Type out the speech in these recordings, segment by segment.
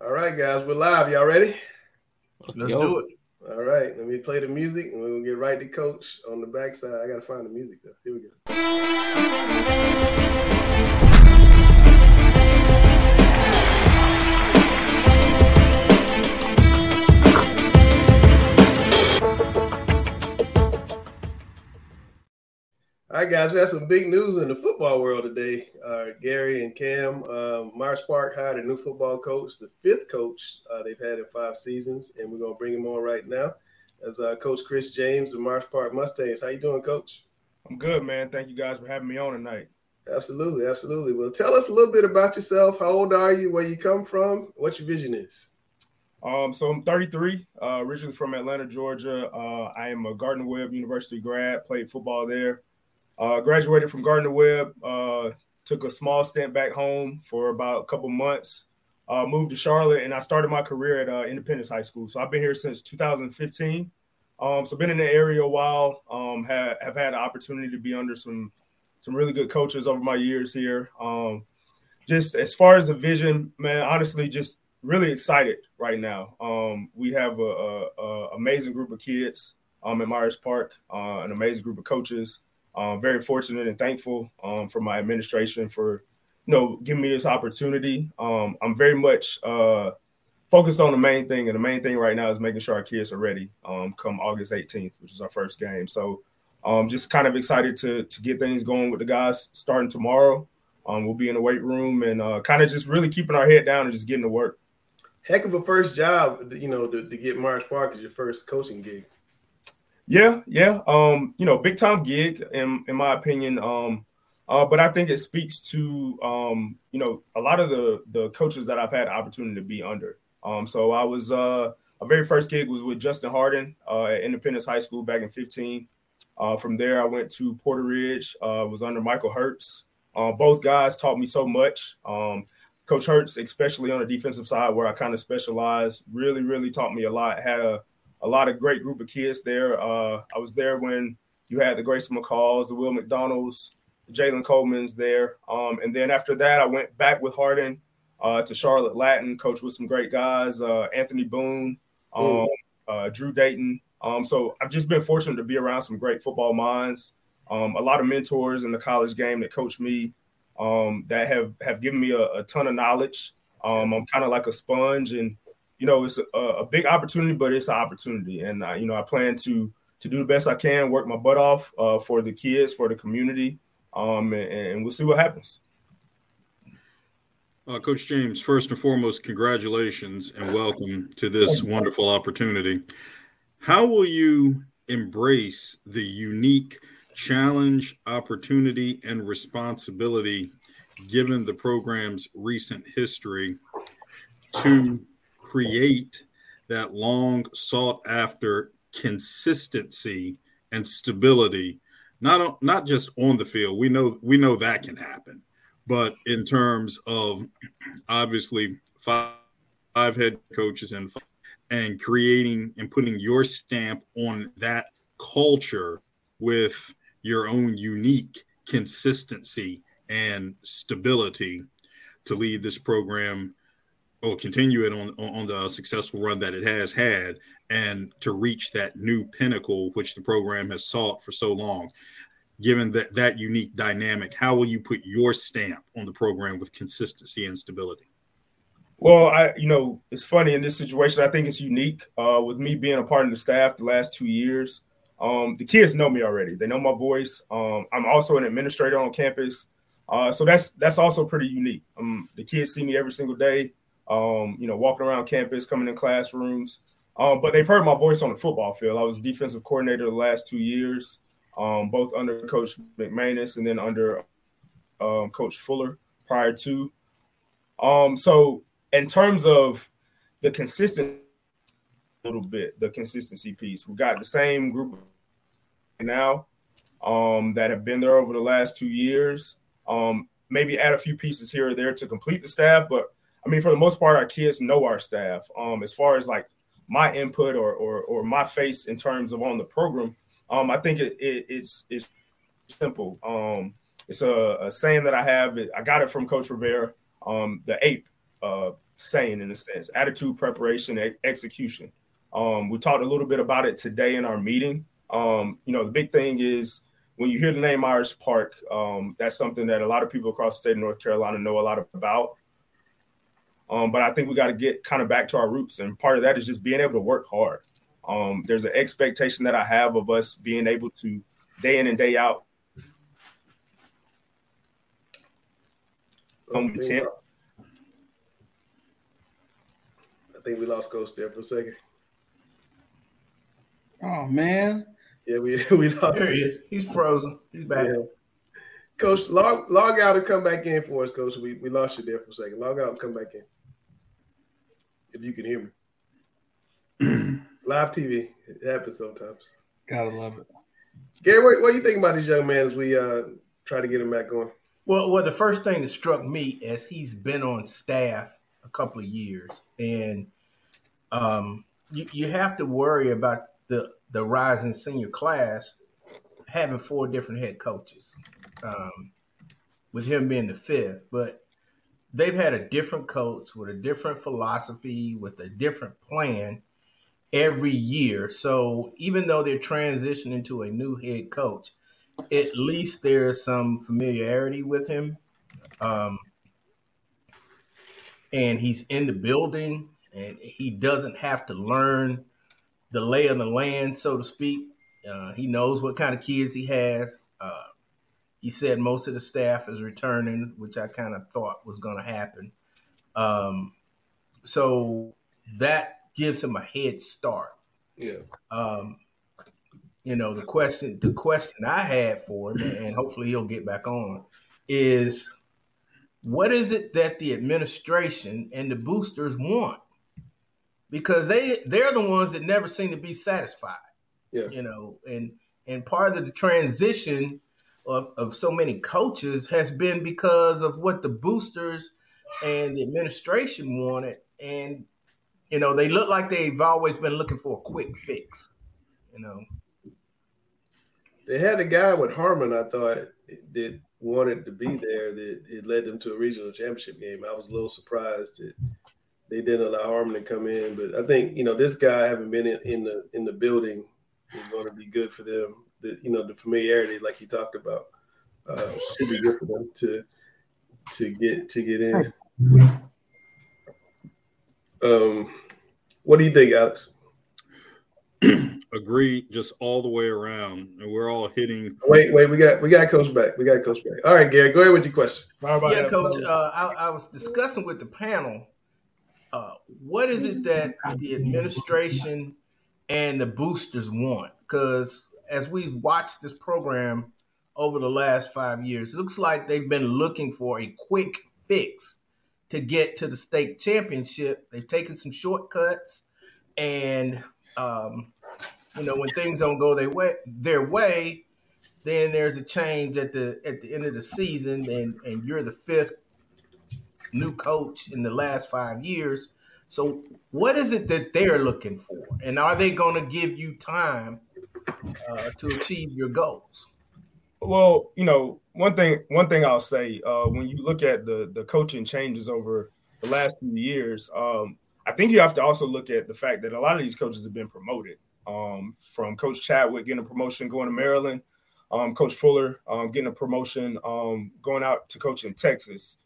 All right, guys, we're live. Y'all ready? Let's, Let's do it. All right, let me play the music and we'll get right to coach on the backside. I got to find the music though. Here we go. All right, guys, we have some big news in the football world today. Uh, Gary and Cam, uh, Myers Park hired a new football coach, the fifth coach uh, they've had in five seasons, and we're going to bring him on right now as uh, Coach Chris James of Myers Park Mustangs. How you doing, Coach? I'm good, man. Thank you guys for having me on tonight. Absolutely, absolutely. Well, tell us a little bit about yourself. How old are you? Where you come from? What your vision is? Um, so I'm 33, uh, originally from Atlanta, Georgia. Uh, I am a Gardner Webb University grad. Played football there uh, graduated from Gardner Webb, uh, took a small stint back home for about a couple months, uh, moved to Charlotte, and I started my career at uh, Independence High School. So I've been here since 2015. Um, so been in the area a while. Um, have, have had the opportunity to be under some some really good coaches over my years here. Um, just as far as the vision, man, honestly, just really excited right now. Um, we have a, a, a, amazing group of kids um, at Myers Park, uh, an amazing group of coaches um, very fortunate and thankful um, for my administration for you know giving me this opportunity. Um, I'm very much uh, focused on the main thing, and the main thing right now is making sure our kids are ready um, come August 18th, which is our first game. So um, just kind of excited to to get things going with the guys starting tomorrow. Um, we'll be in the weight room and uh, kind of just really keeping our head down and just getting to work. Heck of a first job, you know, to, to get Myers Park as your first coaching gig. Yeah, yeah. Um, you know, big time gig in in my opinion. Um, uh, but I think it speaks to um, you know, a lot of the the coaches that I've had opportunity to be under. Um, so I was uh my very first gig was with Justin Hardin uh, at Independence High School back in 15. Uh, from there, I went to Porter Ridge, uh, was under Michael Hertz. Uh, both guys taught me so much. Um, Coach Hertz, especially on the defensive side, where I kind of specialized, really, really taught me a lot. Had a a lot of great group of kids there. Uh, I was there when you had the Grayson McCalls, the Will McDonald's, Jalen Coleman's there. Um, and then after that, I went back with Hardin uh, to Charlotte Latin, coach with some great guys, uh, Anthony Boone, um, uh, Drew Dayton. Um, so I've just been fortunate to be around some great football minds, um, a lot of mentors in the college game that coach me um, that have, have given me a, a ton of knowledge. Um, I'm kind of like a sponge and you know, it's a, a big opportunity, but it's an opportunity, and uh, you know, I plan to to do the best I can, work my butt off uh, for the kids, for the community, um, and, and we'll see what happens. Uh, Coach James, first and foremost, congratulations and welcome to this wonderful opportunity. How will you embrace the unique challenge, opportunity, and responsibility given the program's recent history to create that long sought after consistency and stability not not just on the field. We know we know that can happen. But in terms of obviously five, five head coaches and and creating and putting your stamp on that culture with your own unique consistency and stability to lead this program or continue it on on the successful run that it has had and to reach that new pinnacle which the program has sought for so long. Given that that unique dynamic how will you put your stamp on the program with consistency and stability? Well i you know it's funny in this situation i think it's unique uh, with me being a part of the staff the last two years. Um, the kids know me already. They know my voice. Um, i'm also an administrator on campus. Uh, so that's that's also pretty unique. Um, the kids see me every single day um, you know, walking around campus, coming in classrooms. Um, but they've heard my voice on the football field. I was defensive coordinator the last two years, um, both under Coach McManus and then under um, Coach Fuller prior to. Um, so, in terms of the consistent, little bit, the consistency piece, we've got the same group now um, that have been there over the last two years. Um, maybe add a few pieces here or there to complete the staff, but I mean, for the most part, our kids know our staff. Um, as far as like my input or or, or my face in terms of on the program, um, I think it, it, it's it's simple. Um, it's a, a, saying that I have. I got it from Coach Rivera. Um, the ape, uh, saying in a sense: attitude, preparation, execution. Um, we talked a little bit about it today in our meeting. Um, you know, the big thing is when you hear the name Myers Park, um, that's something that a lot of people across the state of North Carolina know a lot about. Um, but I think we got to get kind of back to our roots, and part of that is just being able to work hard. Um, there's an expectation that I have of us being able to day in and day out come I think we lost Coach there for a second. Oh man. Yeah, we we lost. There he is. He's frozen. He's back. Yeah. Coach, log log out and come back in for us, Coach. We we lost you there for a second. Log out and come back in. If you can hear me. Live TV. It happens sometimes. Gotta love it. Gary, what, what do you think about this young man as we uh, try to get him back going? Well, well, the first thing that struck me as he's been on staff a couple of years, and um, you, you have to worry about the the rising senior class having four different head coaches, um, with him being the fifth. But they've had a different coach with a different philosophy, with a different plan every year. So even though they're transitioning to a new head coach, at least there's some familiarity with him. Um, and he's in the building and he doesn't have to learn the lay of the land, so to speak. Uh, he knows what kind of kids he has. Uh, he said most of the staff is returning, which I kind of thought was going to happen. Um, so that gives him a head start. Yeah. Um, you know, the question the question I had for him, and hopefully he'll get back on, is what is it that the administration and the boosters want? because they they're the ones that never seem to be satisfied. Yeah. You know, and and part of the transition of, of so many coaches has been because of what the boosters and the administration wanted. And, you know, they look like they've always been looking for a quick fix, you know. They had a guy with Harmon, I thought, that wanted to be there that it led them to a regional championship game. I was a little surprised that they didn't allow Harmon to come in. But I think you know this guy having been in, in the in the building is going to be good for them. The you know the familiarity, like you talked about, uh, should be good for them to to get to get in. Um, what do you think, Alex? Agree, just all the way around, and we're all hitting. Wait, wait, we got we got coach back. We got coach back. All right, Gary, go ahead with your question. bye Yeah, coach. Uh, I, I was discussing with the panel uh, what is it that the administration and the boosters want? Because as we've watched this program over the last five years, it looks like they've been looking for a quick fix to get to the state championship. They've taken some shortcuts, and um, you know when things don't go their way, their way, then there's a change at the at the end of the season, and and you're the fifth new coach in the last five years. So, what is it that they're looking for, and are they going to give you time uh, to achieve your goals? Well, you know, one thing one thing I'll say uh, when you look at the the coaching changes over the last few years, um, I think you have to also look at the fact that a lot of these coaches have been promoted. Um, from Coach Chadwick getting a promotion, going to Maryland, um, Coach Fuller um, getting a promotion, um, going out to coach in Texas.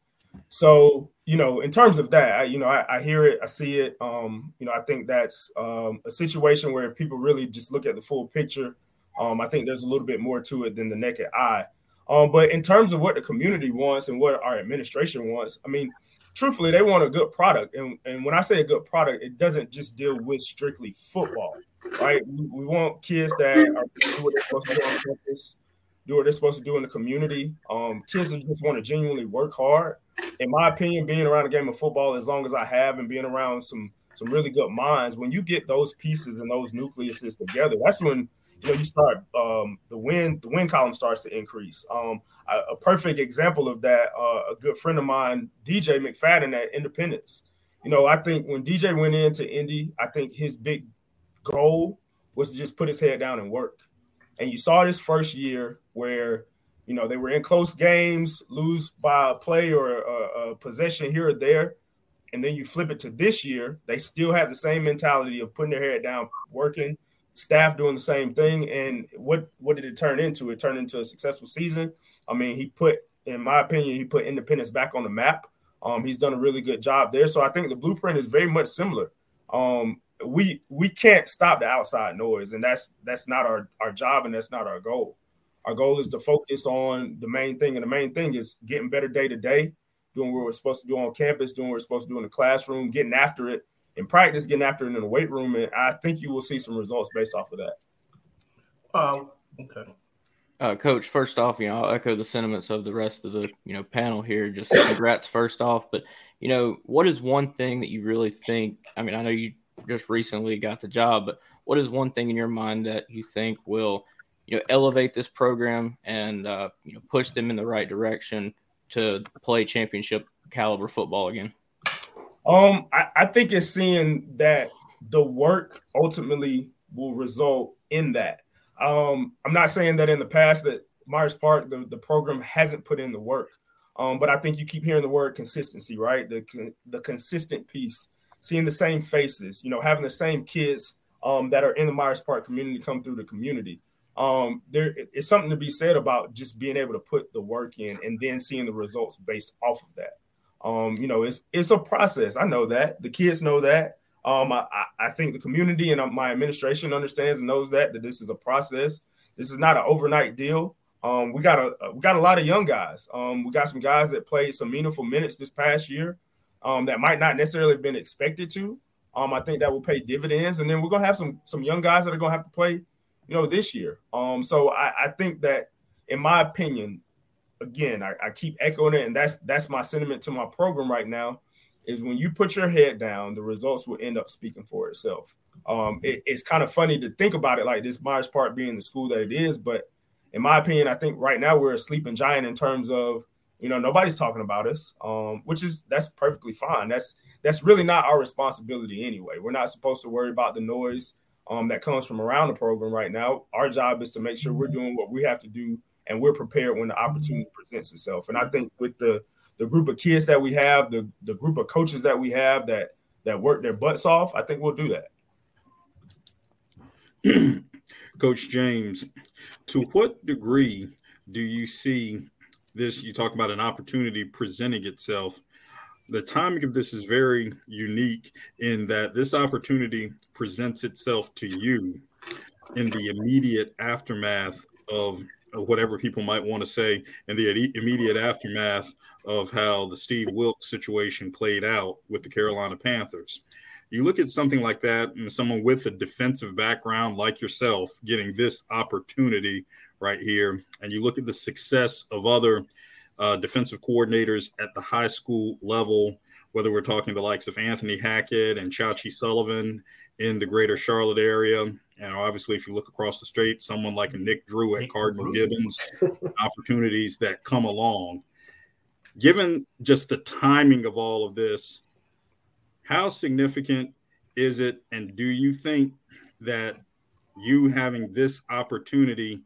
So, you know, in terms of that, I, you know, I, I, hear it, I see it. Um, you know, I think that's um, a situation where if people really just look at the full picture, um, I think there's a little bit more to it than the naked eye. Um, but in terms of what the community wants and what our administration wants, I mean, truthfully, they want a good product. And, and when I say a good product, it doesn't just deal with strictly football, right? We, want kids that are doing what they're supposed to do on campus, do what they're supposed to do in the community. Um, kids that just want to genuinely work hard in my opinion, being around a game of football as long as I have and being around some some really good minds, when you get those pieces and those nucleuses together, that's when you know you start um, the win the win column starts to increase. Um, a, a, perfect example of that, uh, a good friend of mine, DJ McFadden at Independence. You know, I think when DJ went into Indy, I think his big goal was to just put his head down and work. And you saw this first year where you know, they were in close games, lose by a play or a, a possession here or there. and then you flip it to this year, they still have the same mentality of putting their head down, working, staff doing the same thing. And what what did it turn into? It turned into a successful season. I mean, he put, in my opinion, he put Independence back on the map. Um, he's done a really good job there. So I think the blueprint is very much similar. Um, we we can't stop the outside noise, and that's that's not our our job, and that's not our goal. Our goal is to focus on the main thing, and the main thing is getting better day to day, doing what we're supposed to do on campus, doing what we're supposed to do in the classroom, getting after it in practice, getting after it in the weight room, and I think you will see some results based off of that. Um, okay. Uh, Coach, first off, you know, I'll echo the sentiments of the rest of the you know panel here. Just congrats first off, but you know, what is one thing that you really think? I mean, I know you just recently got the job, but what is one thing in your mind that you think will you know elevate this program and uh, you know push them in the right direction to play championship caliber football again? Um, I, I think it's seeing that the work ultimately will result in that. Um, I'm not saying that in the past that Myers Park the, the program hasn't put in the work. Um, but I think you keep hearing the word consistency, right? The the consistent piece, seeing the same faces, you know, having the same kids um, that are in the Myers Park community come through the community. Um, there is something to be said about just being able to put the work in and then seeing the results based off of that. Um, you know, it's it's a process. I know that the kids know that. Um, I, I think the community and my administration understands and knows that that this is a process. This is not an overnight deal. Um, we got a we got a lot of young guys. Um, we got some guys that played some meaningful minutes this past year um, that might not necessarily have been expected to. Um, I think that will pay dividends, and then we're gonna have some some young guys that are gonna have to play, you know, this year. Um, so I, I think that, in my opinion, again, I, I keep echoing it, and that's that's my sentiment to my program right now. Is when you put your head down, the results will end up speaking for itself. Um, it, it's kind of funny to think about it like this Myers Park being the school that it is, but in my opinion, I think right now we're a sleeping giant in terms of you know nobody's talking about us, um, which is that's perfectly fine. That's that's really not our responsibility anyway. We're not supposed to worry about the noise um, that comes from around the program right now. Our job is to make sure we're doing what we have to do and we're prepared when the opportunity presents itself. And I think with the the group of kids that we have, the the group of coaches that we have that that work their butts off, I think we'll do that. Coach James, to what degree do you see this? You talk about an opportunity presenting itself. The timing of this is very unique in that this opportunity presents itself to you in the immediate aftermath of whatever people might want to say, in the immediate aftermath of how the Steve Wilks situation played out with the Carolina Panthers. You look at something like that and someone with a defensive background like yourself getting this opportunity right here, and you look at the success of other uh, defensive coordinators at the high school level, whether we're talking the likes of Anthony Hackett and Chachi Sullivan in the greater Charlotte area. And obviously, if you look across the state, someone like a Nick Drew at Cardinal Gibbons, opportunities that come along. Given just the timing of all of this, how significant is it? And do you think that you having this opportunity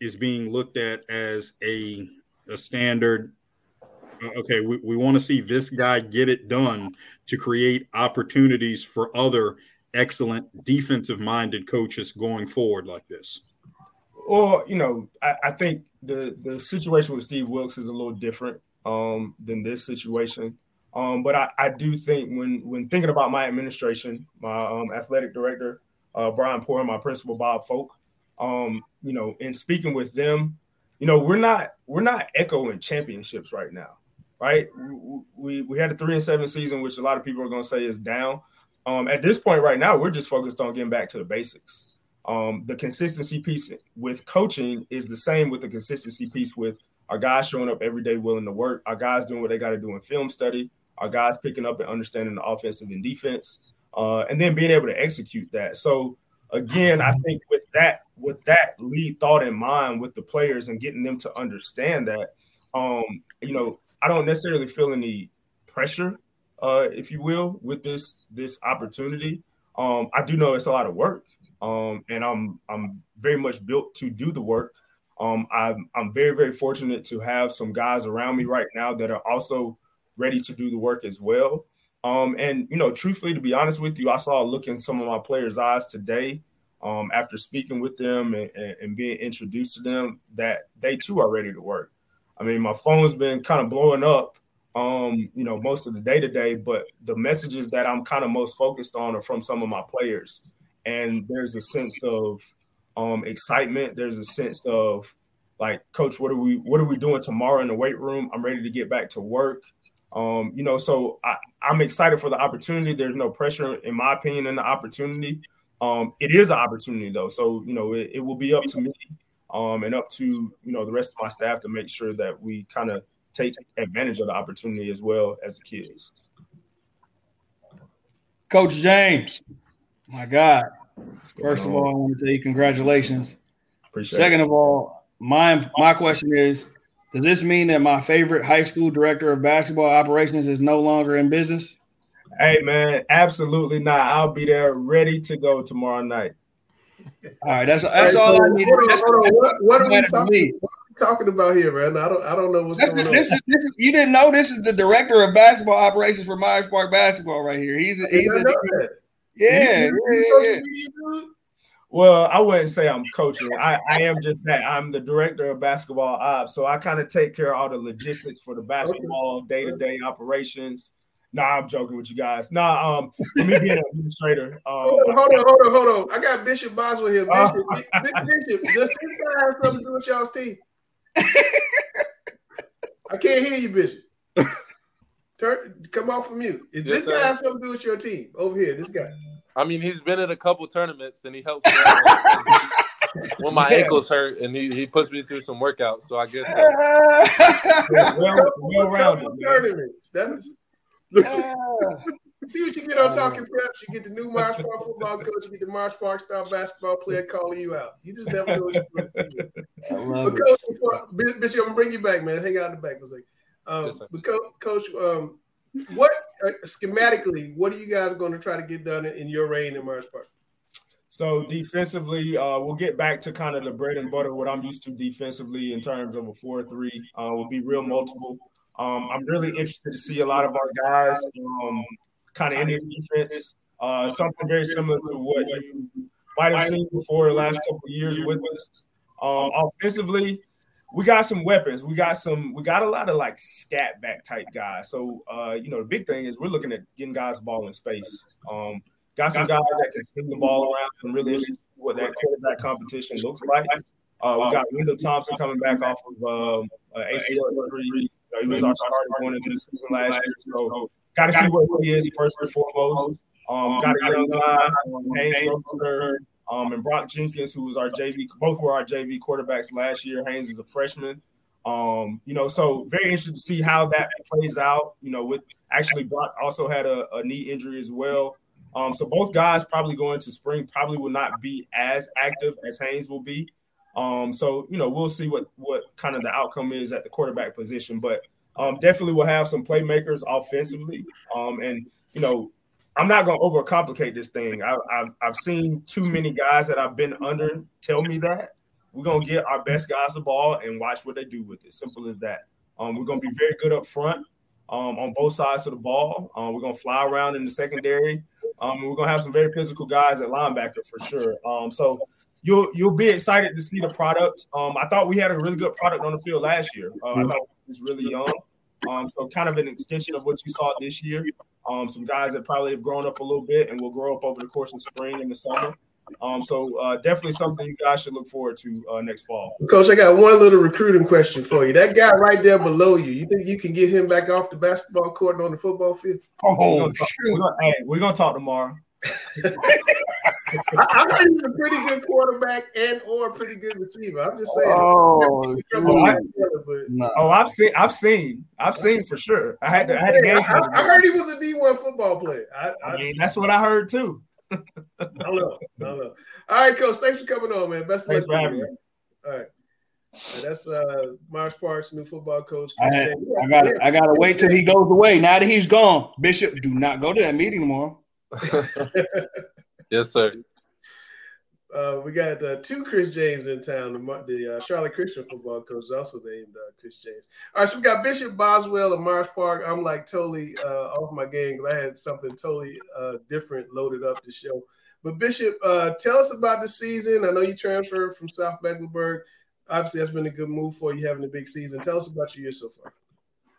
is being looked at as a, a standard? Uh, okay, we, we want to see this guy get it done to create opportunities for other excellent defensive minded coaches going forward like this? Well, you know, I, I, think the the situation with Steve Wilks is a little different um, than this situation. Um, but I, I, do think when when thinking about my administration, my um, athletic director uh, Brian Poor, and my principal Bob Folk, um, you know, in speaking with them, you know, we're not we're not echoing championships right now, right? We we, had a three and seven season, which a lot of people are going to say is down. Um, at this point, right now, we're just focused on getting back to the basics. Um, the consistency piece with coaching is the same with the consistency piece with our guys showing up every day willing to work, our guys doing what they got to do in film study, our guys picking up and understanding the offensive and defense, uh, and then being able to execute that. So again, I think with that with that lead thought in mind with the players and getting them to understand that, um, you know, I don't necessarily feel any pressure, uh, if you will, with this this opportunity. Um, I do know it's a lot of work, um, and I'm I'm very much built to do the work. Um, I'm I'm very very fortunate to have some guys around me right now that are also ready to do the work as well. Um, and you know, truthfully, to be honest with you, I saw a look in some of my players' eyes today um, after speaking with them and, and, and, being introduced to them that they too are ready to work. I mean, my phone's been kind of blowing up, um, you know, most of the day to day, but the messages that I'm kind of most focused on are from some of my players. And there's a sense of um, excitement. There's a sense of like, coach, what are we what are we doing tomorrow in the weight room? I'm ready to get back to work. Um, you know, so I, I'm excited for the opportunity. There's no pressure, in my opinion, in the opportunity. Um, it is an opportunity though, so you know it, it will be up to me um, and up to you know the rest of my staff to make sure that we kind of take advantage of the opportunity as well as the kids. Coach James, my God! First of all, I want to tell you congratulations. Appreciate Second it. of all, my my question is: Does this mean that my favorite high school director of basketball operations is no longer in business? Hey man, absolutely not. I'll be there ready to go tomorrow night. All right, that's that's all I need. What, what, are we talking, what are we talking about here, man? I don't I don't know what's that's going the, on. This is, this is, you didn't know this is the director of basketball operations for Myers Park basketball right here. He's a, he's a, yeah, yeah, yeah, yeah. Well, I wouldn't say I'm coaching. I, I am just that. I'm the director of basketball ops. So I kind of take care of all the logistics for the basketball day to day operations. Nah, I'm joking with you guys. Nah, um, for me being an administrator. Um, hold on, hold on, hold on, hold on. I got Bishop Boswell here. Uh, Bishop, uh, Bishop, does this guy have something to do with y'all's team? I can't hear you, Bishop. Turn, come off from mute. Is yes, this guy have something to do with your team over here? This guy. I mean, he's been in a couple tournaments and he helps. Me when my yeah. ankles hurt, and he, he puts me through some workouts, so I guess. Uh, well, well rounded. Tournaments. That's See what you get on talking preps. You get the new Myers Park football coach. You get the Myers Park star basketball player calling you out. You just never know what you're doing. but coach, before, Bishop, I'm gonna bring you back, man. Hang out in the back for a second. Um, yes, but coach, um, what schematically, what are you guys going to try to get done in your reign in Myers Park? So defensively, uh, we'll get back to kind of the bread and butter, what I'm used to defensively in terms of a four-three. Uh, will be real multiple. Um, I'm really interested to see a lot of our guys um, kind of in this defense. Uh, something very similar to what you might have seen before the last couple years with us. Um, offensively, we got some weapons. We got some. We got a lot of like scat back type guys. So uh, you know, the big thing is we're looking at getting guys ball in space. Um, got some guys that can swing the ball around and really what that quarterback competition looks like. Uh, we got Wendell Thompson coming back off of um, uh, ACL three know, he was our starter going into the season last year. So got to see what he is first and foremost. Um, got a young guy, Haynes um, and Brock Jenkins, who was our JV. Both were our JV quarterbacks last year. Haynes is a freshman. Um, you know, so very interested to see how that plays out. You know, with actually Brock also had a, a knee injury as well. Um, so both guys probably going to spring probably will not be as active as Haynes will be. Um, so you know, we'll see what what kind of the outcome is at the quarterback position, but um, definitely will have some playmakers offensively. Um, and you know, I'm not going to overcomplicate this thing. I, have I've seen too many guys that I've been under tell me that we're gonna get our best guys the ball and watch what they do with it. Simple as that. Um, we're gonna be very good up front um, on both sides of the ball. Um, we're gonna fly around in the secondary. Um, we're gonna have some very physical guys at linebacker for sure. Um, so you'll you'll be excited to see the product. Um, I thought we had a really good product on the field last year. Uh, I thought it was really young. Um, so kind of an extension of what you saw this year. Um, some guys that probably have grown up a little bit and will grow up over the course of spring and the summer. Um, so uh, definitely something you guys should look forward to uh, next fall. Coach, I got one little recruiting question for you. That guy right there below you, you think you can get him back off the basketball court and on the football field? Oh, we're gonna talk, we're gonna, hey, we're gonna talk tomorrow. I, I he's a pretty good quarterback and or a pretty good receiver. I'm just saying. Oh, I, no. oh, I've seen, I've seen, I've seen for sure. I had to, I had to game. I, I, heard he was a D1 football player. I, I, mean, that's what I heard too. I don't know. I don't know. All right, coach. Thanks for coming on, man. Best of luck. All right. that's uh Myers Park's new football coach. I, had, I got I gotta wait till he goes away. Now that he's gone, Bishop, do not go to that meeting tomorrow. Yes, sir. Uh, we got uh, two Chris James in town. The, the uh, Charlotte Christian football coach is also named uh, Chris James. All right, so we got Bishop Boswell of Myers Park. I'm like totally uh, off my game because I had something totally uh, different loaded up to show. But Bishop, tell us about the season. I know you transferred from South Mecklenburg. Obviously, that's been a good move for you having a big season. Tell us about your year so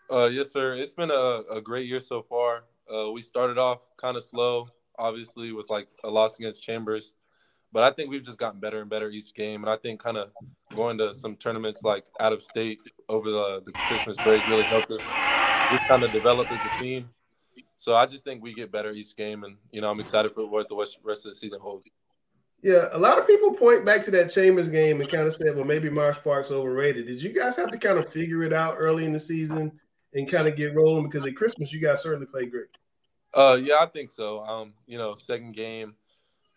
far. yes, sir. It's been a, a great year so far. Uh, we started off kind of slow, obviously, with like a loss against Chambers but I think we've just gotten better and better each game. And I think kind of going to some tournaments like out of state over the, the Christmas break really helped us just kind of develop as a team. So I just think we get better each game. And, you know, I'm excited for what the rest of the season holds. Yeah, a lot of people point back to that Chambers game and kind of said, well, maybe Myers Park's overrated. Did you guys have to kind of figure it out early in the season and kind of get rolling? Because at Christmas, you guys certainly played great. Uh, yeah, I think so. Um, you know, second game,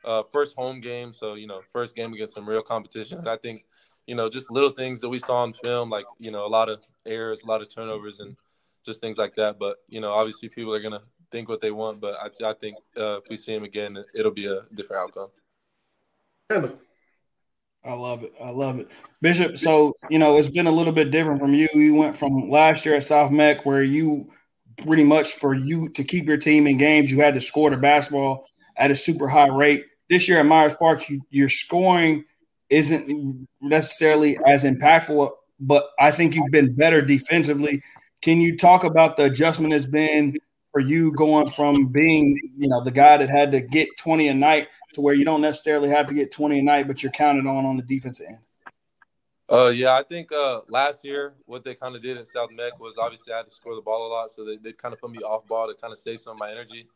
uh, first home game, so you know, first game against some real competition. And I think, you know, just little things that we saw on film, like you know, a lot of errors, a lot of turnovers, and just things like that. But you know, obviously, people are gonna think what they want, but I, I think uh, if we see him again, it'll be a different outcome. I love it. I love it, Bishop. So you know, it's been a little bit different from you. You went from last year at South Meck, where you pretty much for you to keep your team in games, you had to score the basketball at a super high rate this year at Myers Park, you, your scoring isn't necessarily as impactful, but I think you've been better defensively. Can you talk about the adjustment has been for you going from being, you know, the guy that had to get 20 a night to where you don't necessarily have to get 20 a night, but you're counted on on the defensive end? Uh, yeah, I think uh, last year what they kind of did in South Meck was obviously I had to score the ball a lot, so they, they kind of put me off ball to kind of save some of my energy.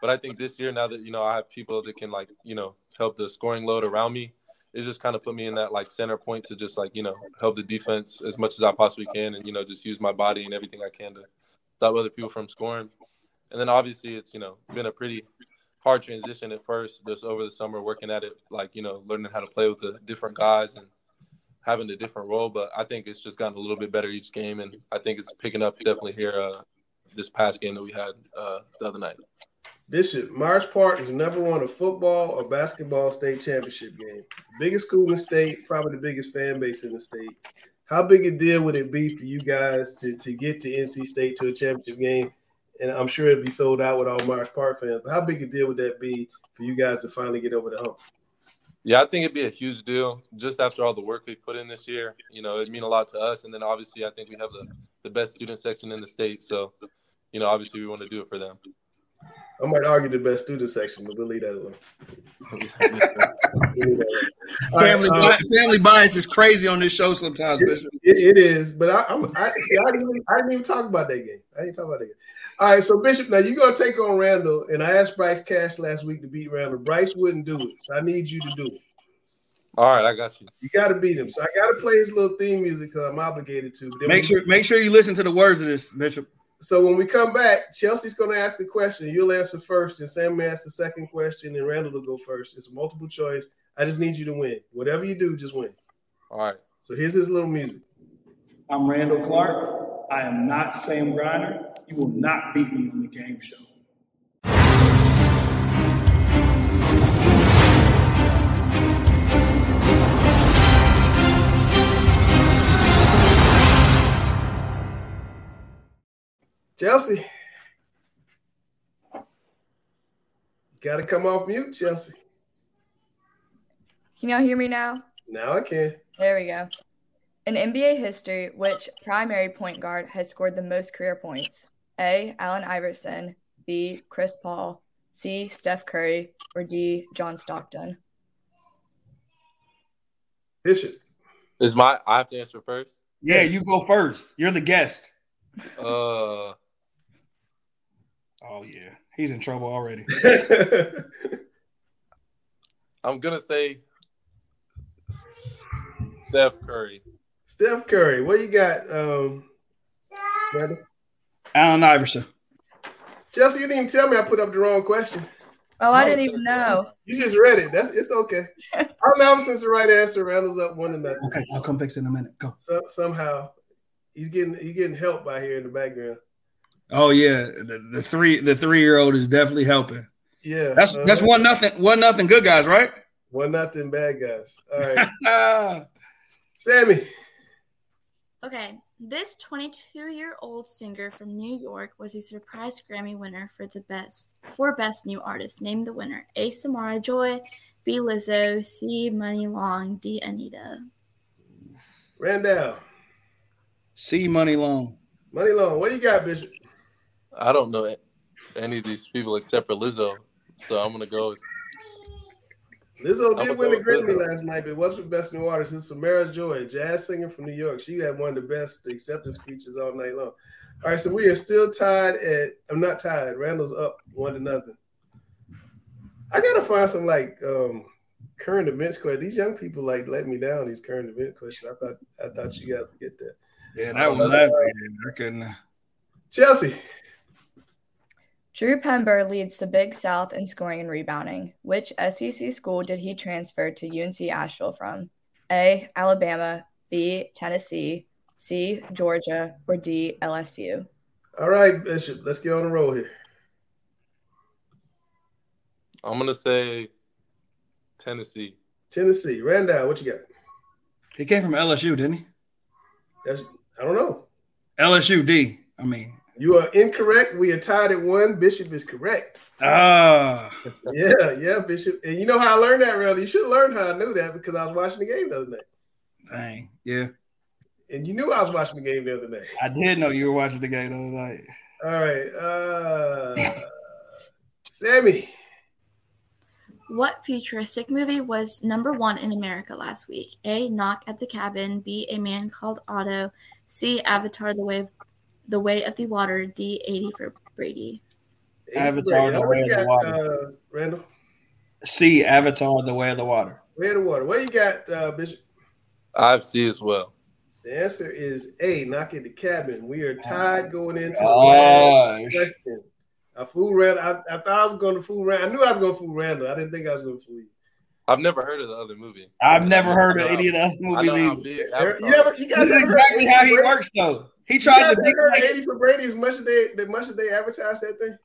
But I think this year, now that you know I have people that can like you know help the scoring load around me, it's just kind of put me in that like center point to just like you know help the defense as much as I possibly can, and you know just use my body and everything I can to stop other people from scoring. And then obviously it's you know been a pretty hard transition at first, just over the summer working at it, like you know learning how to play with the different guys and having a different role. But I think it's just gotten a little bit better each game, and I think it's picking up definitely here uh, this past game that we had uh, the other night. Bishop, Myers Park has never won a football or basketball state championship game. Biggest school in the state, probably the biggest fan base in the state. How big a deal would it be for you guys to, to get to NC State to a championship game? And I'm sure it'd be sold out with all Myers Park fans. But how big a deal would that be for you guys to finally get over the hump? Yeah, I think it'd be a huge deal just after all the work we put in this year. You know, it'd mean a lot to us. And then obviously, I think we have the, the best student section in the state. So, you know, obviously, we want to do it for them. I might argue the best student section, but we'll leave that alone. family, right, um, family bias is crazy on this show sometimes, it, it, it is, but I, I'm, I, see, I, didn't, I didn't even talk about that game. I didn't talk about that game. All right, so Bishop, now you're gonna take on Randall, and I asked Bryce Cash last week to beat Randall. Bryce wouldn't do it, so I need you to do it. All right, I got you. You got to beat him, so I got to play his little theme music because I'm obligated to. Then make sure, make sure you listen to the words of this, Bishop. So when we come back, Chelsea's going to ask a question. You'll answer first, and Sam may ask the second question, and Randall will go first. It's a multiple choice. I just need you to win. Whatever you do, just win. All right. So here's his little music. I'm Randall Clark. I am not Sam Griner. You will not beat me on the game show. Chelsea. Got to come off mute, Chelsea. Can y'all hear me now? Now I can. There we go. In NBA history, which primary point guard has scored the most career points? A. Allen Iverson. B. Chris Paul. C. Steph Curry. Or D. John Stockton. Bishop. Is my I have to answer first? Yeah, you go first. You're the guest. Uh Oh yeah, he's in trouble already. I'm gonna say Steph Curry. Steph Curry. What you got, um, Allen Iverson. Chelsea, you didn't even tell me I put up the wrong question. Oh, I didn't even know. You just read it. That's it's okay. Allen Iverson's the right answer. Randall's up one to nothing. Okay, I'll come fix it in a minute. Go. So, somehow, he's getting he's getting help by here in the background. Oh yeah, the, the three the three year old is definitely helping. Yeah, that's uh, that's one nothing one nothing good guys, right? One nothing, bad guys. All right, Sammy. Okay, this 22 year old singer from New York was a surprise Grammy winner for the best for best new artist. Name the winner: A. Samara Joy, B. Lizzo, C. Muni Long, D. Anitta. Randall. C. Muni Long. Muni Long. What do you got, Bishop? I don't know any of these people except for Lizzo, so I'm gonna go. With, Lizzo did win the Grammy last night, but what's the best new artist? It's Samara Joy, jazz singer from New York. She had one of the best acceptance speeches all night long. All right, so we are still tied at. I'm not tied. Randall's up one to nothing. I gotta find some like um current events questions. These young people like let me down. These current event questions. I thought I thought you guys would get that. Yeah, that was last I couldn't. Chelsea. Drew Pember leads the Big South in scoring and rebounding. Which SEC school did he transfer to UNC Asheville from? A. Alabama, B. Tennessee, C. Georgia, or D. LSU? All right, Bishop, let's get on the roll here. I'm gonna say Tennessee. Tennessee. Randall, what you got? He came from LSU, didn't he? That's, I don't know. LSU D. I mean, you are incorrect. We are tied at one. Bishop is correct. Ah. yeah, yeah, Bishop. And you know how I learned that, really? You should learn how I knew that because I was watching the game the other night. Dang. Yeah. And you knew I was watching the game the other night. I did know you were watching the game the other night. All right. Uh Sammy. What futuristic movie was number one in America last week? A. Knock at the Cabin. B. A Man Called Otto. C. Avatar: The Way of the Way of the Water. D. Eighty for Brady. Avatar: The Way of the Water. Uh, Randall. C. Avatar: The Way of the Water. Way of the Water. What you got, uh, Bishop? I have C as well. The answer is A. Knock at the Cabin. We are tied going into the last question. I fooled Randall. I, I, thought I was going to fool Randall. I knew I was going to fool Randall. I didn't think I was going to fool you. I've never heard of the other movie. I've never heard of any of the other movies either. You never, you this is exactly how he works, though. He tried to think like eighty for Brady as much as they as much as they advertise that thing.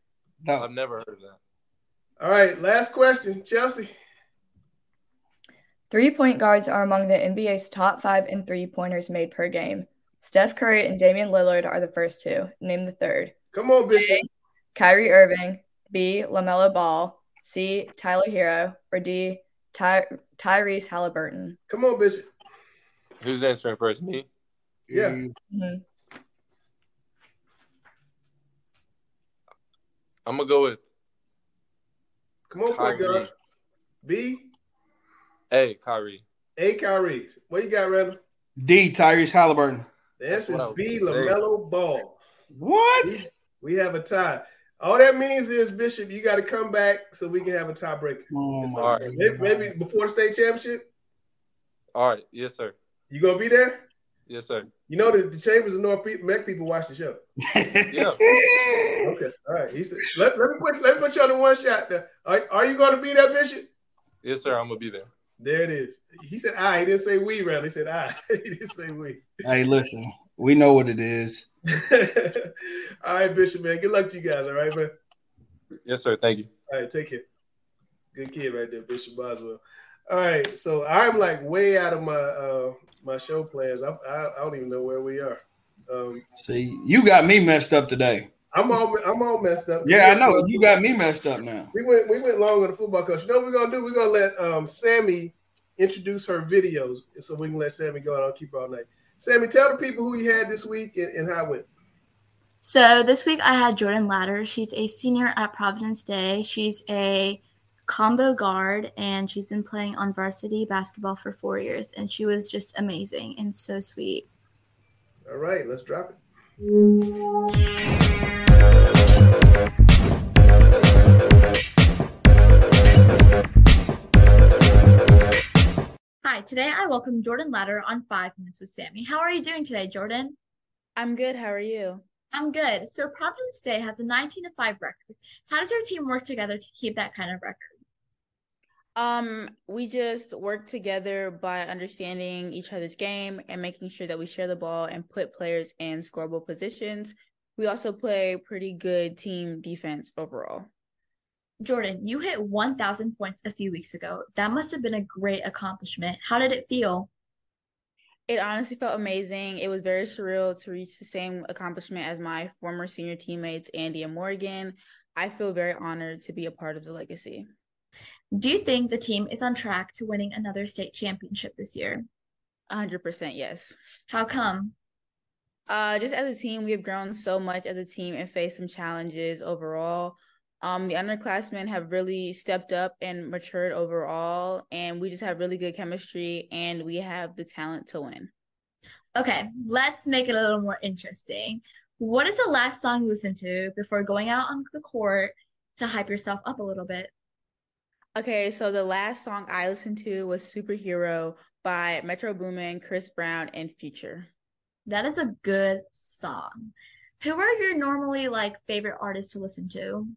No, I've never heard of that. All right, last question, Chelsea. Three point guards are among the NBA's top five in three pointers made per game. Steph Curry and Damian Lillard are the first two. Name the third. Come on, Bishop. Kyrie Irving, B. LaMelo Ball, C. Tyler Herro. or D. Ty- Tyrese Halliburton. Come on, bitch. Who's answering first? Me? Yeah. Mm-hmm. I'm gonna go with. Come on, point guard. B. A. Kyrie. A. Kyrie. What you got, Randall? D. Tyrese Halliburton. The answer is B. LaMelo Ball. What? We, we have a tie. All that means is Bishop, you got to come back so we can have a tiebreaker. Oh All right. maybe, maybe before the state championship. All right. Yes, sir. You gonna be there? Yes, sir. You know the, the Chambers of North Meck people watch the show. yeah. Okay. All right. He said, let, let me put let me put you on the one shot. There. Are, are you going to be there, Bishop? Yes, sir. I'm gonna be there. There it is. He said I. He didn't say we, Randall. He said I. he didn't say we. Hey, listen. We know what it is. all right, Bishop, man. Good luck to you guys. All right, man. Yes, sir. Thank you. All right, take care. Good kid right there, Bishop Boswell. All right, so I'm like way out of my uh my show plans. I I, I don't even know where we are. Um, See, you got me messed up today. I'm all I'm all messed up. Yeah, I know. You got me messed up now. We went we went long on the football coach. You know what we're gonna do? We're gonna let um Sammy introduce her videos so we can let Sammy go and I'll keep her all night. Sammy, tell the people who you had this week and, and how it went. So this week I had Jordan Ladder. She's a senior at Providence Day. She's a combo guard and she's been playing on varsity basketball for four years and she was just amazing and so sweet. All right, let's drop it. Hi, today I welcome Jordan Ladder on Five Minutes with Sammy. How are you doing today, Jordan? I'm good. How are you? I'm good. So Providence Day has a 19 to 5 record. How does your team work together to keep that kind of record? Um, we just work together by understanding each other's game and making sure that we share the ball and put players in scoreable positions. We also play pretty good team defense overall. Jordan, you hit 1,000 points a few weeks ago. That must have been a great accomplishment. How did it feel? It honestly felt amazing. It was very surreal to reach the same accomplishment as my former senior teammates, Andy and Morgan. I feel very honored to be a part of the legacy. Do you think the team is on track to winning another state championship this year? 100% yes. How come? Uh, just as a team, we have grown so much as a team and faced some challenges overall. Um, the underclassmen have really stepped up and matured overall, and we just have really good chemistry and we have the talent to win. Okay, let's make it a little more interesting. What is the last song you listened to before going out on the court to hype yourself up a little bit? Okay, so the last song I listened to was Superhero by Metro Boomin, Chris Brown, and Future. That is a good song. Who are your normally like favorite artists to listen to?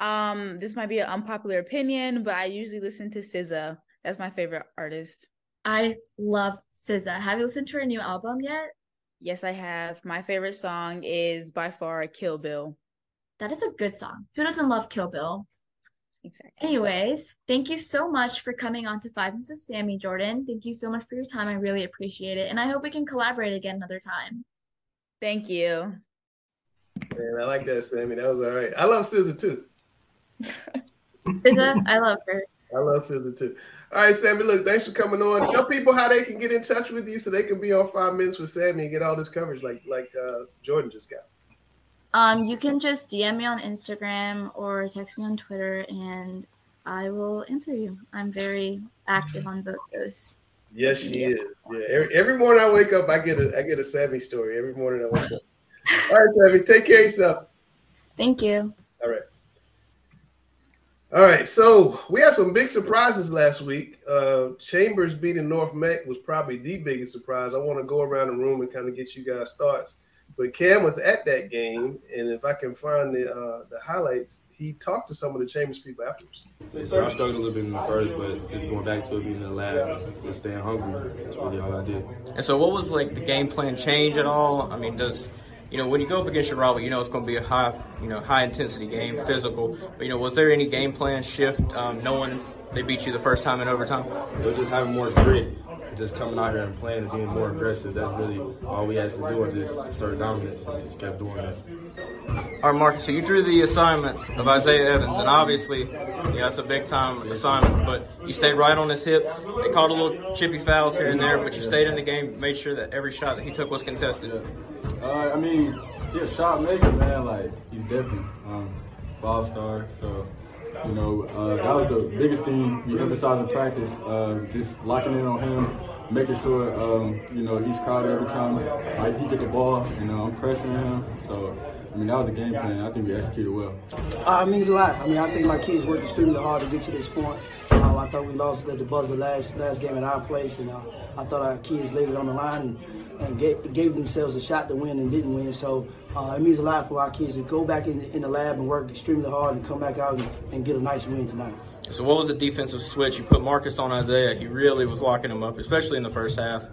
Um, this might be an unpopular opinion, but I usually listen to SZA. That's my favorite artist. I love SZA. Have you listened to her new album yet? Yes, I have. My favorite song is by far Kill Bill. That is a good song. Who doesn't love Kill Bill? Exactly. Anyways, thank you so much for coming on to Five Minutes with Sammy Jordan. Thank you so much for your time. I really appreciate it. And I hope we can collaborate again another time. Thank you. Man, I like that, Sammy. That was all right. I love SZA too. SZA, I love her. I love SZA too. All right, Sammy. Look, thanks for coming on. Tell people how they can get in touch with you so they can be on five minutes with Sammy and get all this coverage like like uh, Jordan just got. Um, you can just DM me on Instagram or text me on Twitter, and I will answer you. I'm very active on both those. Yes, she is. Yeah, every, every morning I wake up, I get a I get a Sammy story. Every morning I wake up. All right, Sammy, take care of yourself. Thank you. All right. All right, so we had some big surprises last week. Uh, Chambers beating North Meck was probably the biggest surprise. I want to go around the room and kind of get you guys' thoughts. But Cam was at that game, and if I can find the uh, the highlights, he talked to some of the Chambers people afterwards. So I struggled a little bit in the first, but just going back to it, being in the lab, and staying hungry, that's really all I did. And so, what was like the game plan change at all? I mean, does you know when you go up against your rival, you know it's going to be a high, you know, high intensity game, physical. But you know, was there any game plan shift, um, knowing they beat you the first time in overtime? Was just having more grit just coming out here and playing and being more aggressive. That's really all we had to do was just assert dominance and just kept doing that. All right, Marcus, so you drew the assignment of Isaiah Evans, and obviously, yeah, that's a big time assignment, but you stayed right on his hip. They called a little chippy fouls here and there, but you stayed in the game, made sure that every shot that he took was contested. Uh, I mean, yeah, shot maker, man, like, he's definitely um, five star, so you know, uh, that was the biggest thing we emphasized in practice, uh, just locking in on him, making sure, um, you know, he's crowded every time he get the ball, you know, I'm pressuring him. So, I mean, that was the game plan. I think we executed well. Uh, it means a lot. I mean, I think my kids worked extremely hard to get to this point. Uh, I thought we lost at the buzzer last last game at our place, and uh, I thought our kids laid it on the line and, and gave, gave, themselves a shot to win and didn't win. So uh, it means a lot for our kids to go back in the, in the lab and work extremely hard and come back out and, and get a nice win tonight. So, what was the defensive switch? You put Marcus on Isaiah. He really was locking him up, especially in the first half.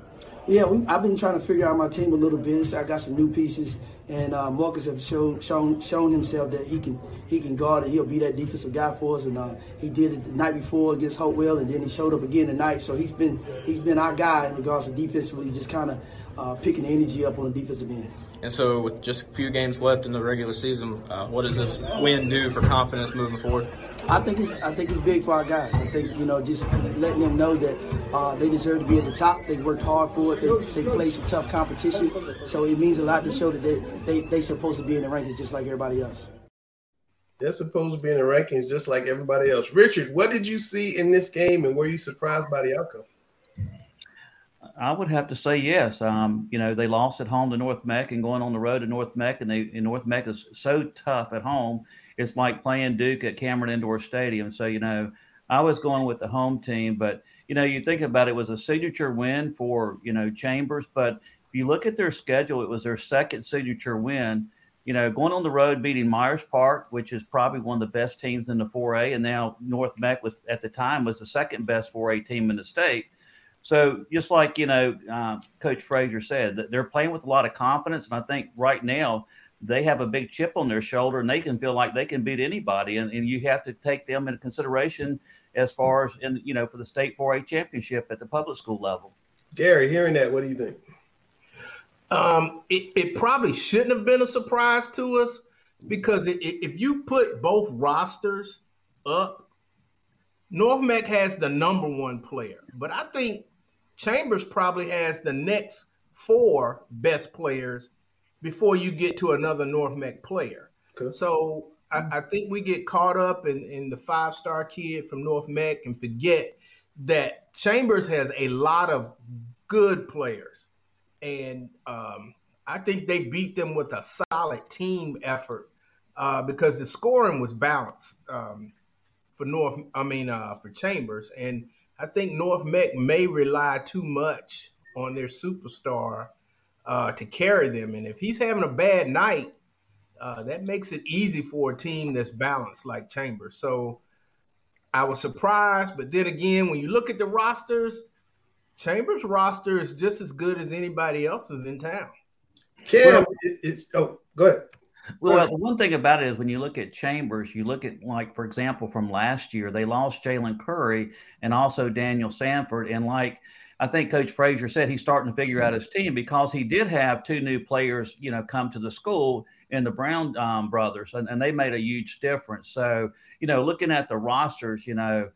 Yeah, we, I've been trying to figure out my team a little bit. So I got some new pieces, and uh, Marcus have shown shown shown himself that he can he can guard it. He'll be that defensive guy for us, and uh, he did it the night before against Hopewell, and then he showed up again tonight. So he's been he's been our guy in regards to defensively, just kind of uh, picking the energy up on the defensive end. And so, with just a few games left in the regular season, uh, what does this win do for confidence moving forward? I think it's I think it's big for our guys. I think you know just letting them know that uh, they deserve to be at the top. They worked hard for it. They, they played some tough competition, so it means a lot to show that they they they supposed to be in the rankings just like everybody else. They're supposed to be in the rankings just like everybody else. Richard, what did you see in this game, and were you surprised by the outcome? I would have to say yes. Um, you know, they lost at home to North Meck and going on the road to North Meck, and they and North Meck is so tough at home. It's like playing Duke at Cameron Indoor Stadium. So you know, I was going with the home team, but you know, you think about it, it was a signature win for you know Chambers, but if you look at their schedule, it was their second signature win. You know, going on the road, beating Myers Park, which is probably one of the best teams in the 4A, and now North Meck was at the time was the second best 4A team in the state. So just like you know, uh, Coach Frazier said, that they're playing with a lot of confidence, and I think right now they have a big chip on their shoulder and they can feel like they can beat anybody. And, and you have to take them into consideration as far as in you know for the state 4A championship at the public school level. Gary, hearing that, what do you think? Um, it, it probably shouldn't have been a surprise to us because it, it, if you put both rosters up, North Meck has the number one player, but I think Chambers probably has the next four best players before you get to another North Meck player. Okay. So I, I, think we get caught up in, in the five star kid from North Meck and forget that Chambers has a lot of good players. And um, I think they beat them with a solid team effort uh, because the scoring was balanced um, for North. I mean, uh, for Chambers, and I think North Meck may rely too much on their superstar uh, to carry them. And if he's having a bad night, uh, that makes it easy for a team that's balanced like Chambers. So I was surprised, but then again, when you look at the rosters, Chambers' roster is just as good as anybody else's in town. Cam, well, it's oh, go ahead. Well, the one thing about it is when you look at Chambers, you look at like for example from last year, they lost Jalen Curry and also Daniel Sanford, and like I think Coach Frazier said he's starting to figure out his team because he did have two new players, you know, come to the school in the Brown um, brothers, and, and they made a huge difference. So, you know, looking at the rosters, you know,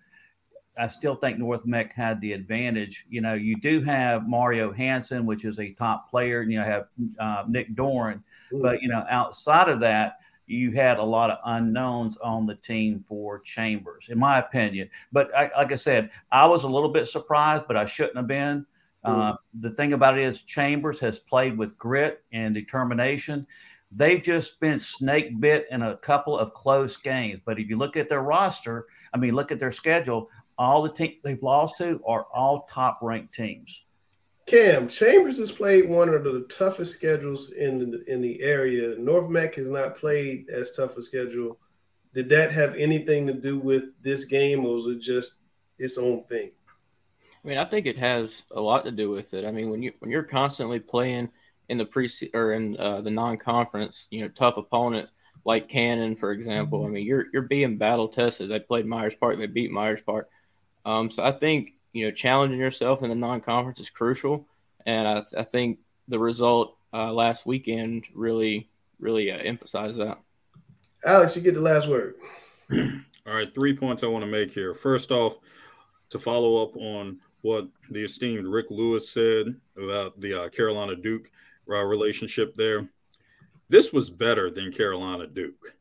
I still think North Meck had the advantage. You know, you do have Mario Hansen, which is a top player, and you have uh, Nick Doran, mm. but you know, outside of that, you had a lot of unknowns on the team for Chambers, in my opinion. But I, like I said, I was a little bit surprised, but I shouldn't have been. Uh, the thing about it is, Chambers has played with grit and determination. They've just been snake bit in a couple of close games. But if you look at their roster, I mean, look at their schedule, all the teams they've lost to are all top ranked teams. Cam Chambers has played one of the toughest schedules in the, in the area. North Meck has not played as tough a schedule. Did that have anything to do with this game, or was it just its own thing? I mean, I think it has a lot to do with it. I mean, when you when you're constantly playing in the pre or in uh, the non-conference, you know, tough opponents like Cannon, for example. Mm-hmm. I mean, you're you're being battle tested. They played Myers Park, they beat Myers Park. Um, so I think you know, challenging yourself in the non-conference is crucial, and I, I think the result uh, last weekend really, really uh, emphasized that. Alex, you get the last word. All right, three points I want to make here. First off, to follow up on what the esteemed Rick Lewis said about the uh, Carolina Duke uh, relationship there. This was better than Carolina Duke.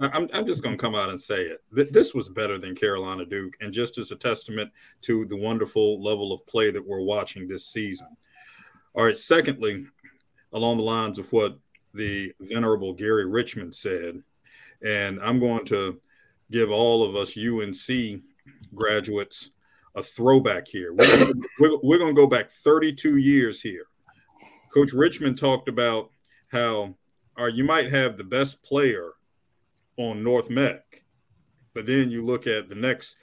I'm, I'm just going to come out and say it. This was better than Carolina Duke, and just as a testament to the wonderful level of play that we're watching this season. All right. Secondly, along the lines of what the venerable Gary Richmond said, and I'm going to give all of us UNC graduates a throwback here. We're, we're, we're going to go back 32 years here. Coach Richmond talked about how, or you might have the best player on North Meck. But then you look at the next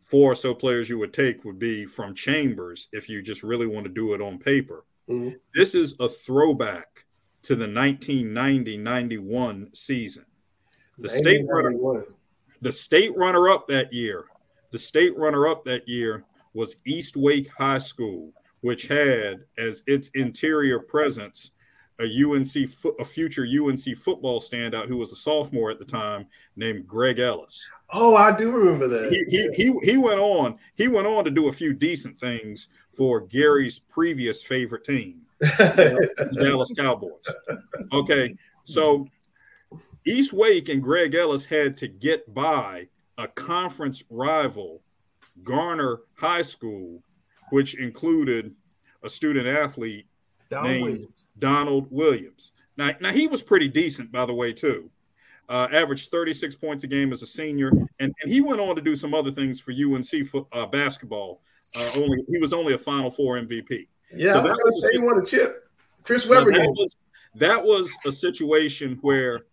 four or so players you would take would be from Chambers if you just really want to do it on paper. Mm-hmm. This is a throwback to the 1990-91 season. The state runner, the state runner up that year, the state runner up that year was East Wake High School, which had as its interior presence a UNC, a future UNC football standout who was a sophomore at the time named Greg Ellis. Oh, I do remember that. He, he, he, he went on. He went on to do a few decent things for Gary's previous favorite team, the Dallas Cowboys. Okay, so East Wake and Greg Ellis had to get by a conference rival, Garner High School, which included a student athlete Named Williams. Donald Williams. Now, now he was pretty decent, by the way, too. Uh, averaged 36 points a game as a senior, and, and he went on to do some other things for UNC foot, uh, basketball. Uh, only he was only a Final Four MVP. Yeah, so that was a, he won a chip. Chris Webber. That was, that was a situation where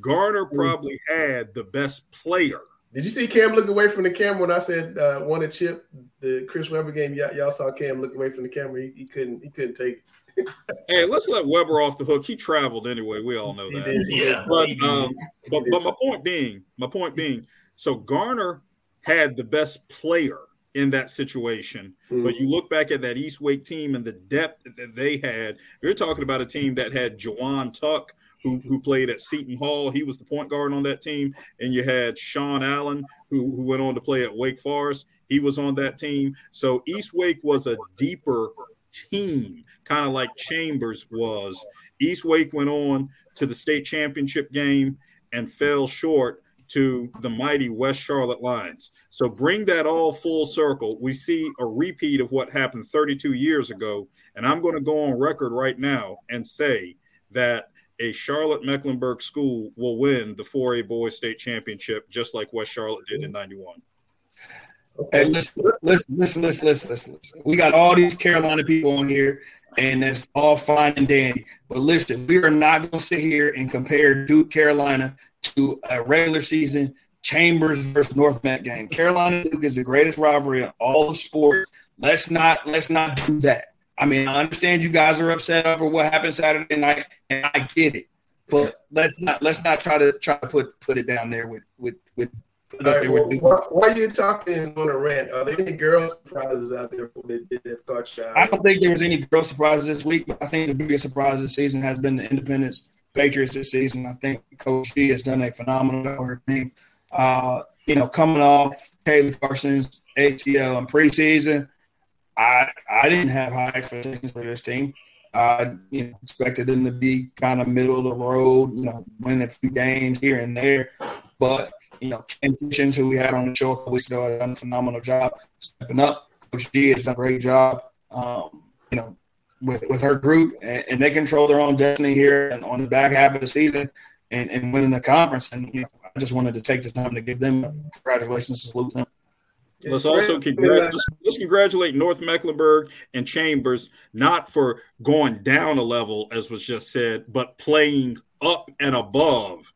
Garner probably had the best player. Did you see Cam look away from the camera when I said uh, won a chip? The Chris Webber game, y'all, y'all saw Cam look away from the camera. He, he couldn't. He couldn't take it. hey, let's let Webber off the hook. He traveled anyway. We all know that. Yeah. But um, but but my point being, my point being, so Garner had the best player in that situation. Mm-hmm. But you look back at that East Wake team and the depth that they had. You're talking about a team that had Jawan Tuck, who, who played at Seton Hall. He was the point guard on that team. And you had Sean Allen, who, who went on to play at Wake Forest. He was on that team. So East Wake was a deeper team, kind of like Chambers was. East Wake went on to the state championship game and fell short to the mighty West Charlotte Lions. So bring that all full circle. We see a repeat of what happened 32 years ago. And I'm going to go on record right now and say that a Charlotte Mecklenburg school will win the 4A boys state championship just like West Charlotte did in 91. Hey, listen, listen, listen, listen, listen, listen. We got all these Carolina people on here, and that's all fine and dandy. But listen, we are not going to sit here and compare Duke Carolina to a regular season Chambers versus North Meck game. Carolina Duke is the greatest rivalry in all of sports. Let's not let's not do that. I mean, I understand you guys are upset over what happened Saturday night, and I get it. But let's not let's not try to try to put put it down there with with with. Right, well, why, are you talking on a rant? Are there any girl surprises out there that, that caught shy? I don't think there was any girl surprises this week. But I think the biggest surprise this season has been the Independence Patriots this season. I think Coach G has done a phenomenal job. Uh, you know, coming off Kaylee Carson's ACL in preseason, I I didn't have high expectations for this team. I you know, expected them to be kind of middle of the road, you know, win a few games here and there. But, you know, Ken Kitchens, who we had on the show a couple weeks ago, has done a phenomenal job stepping up. Coach G has done a great job. Um, you know, with, with her group, and, and, they control their own destiny here and on the back half of the season and, and winning the conference. And you know, I just wanted to take the time to give them congratulations salute them. Let's also congratulate, let's congratulate North Mecklenburg and Chambers not for going down a level, as was just said, but playing up and above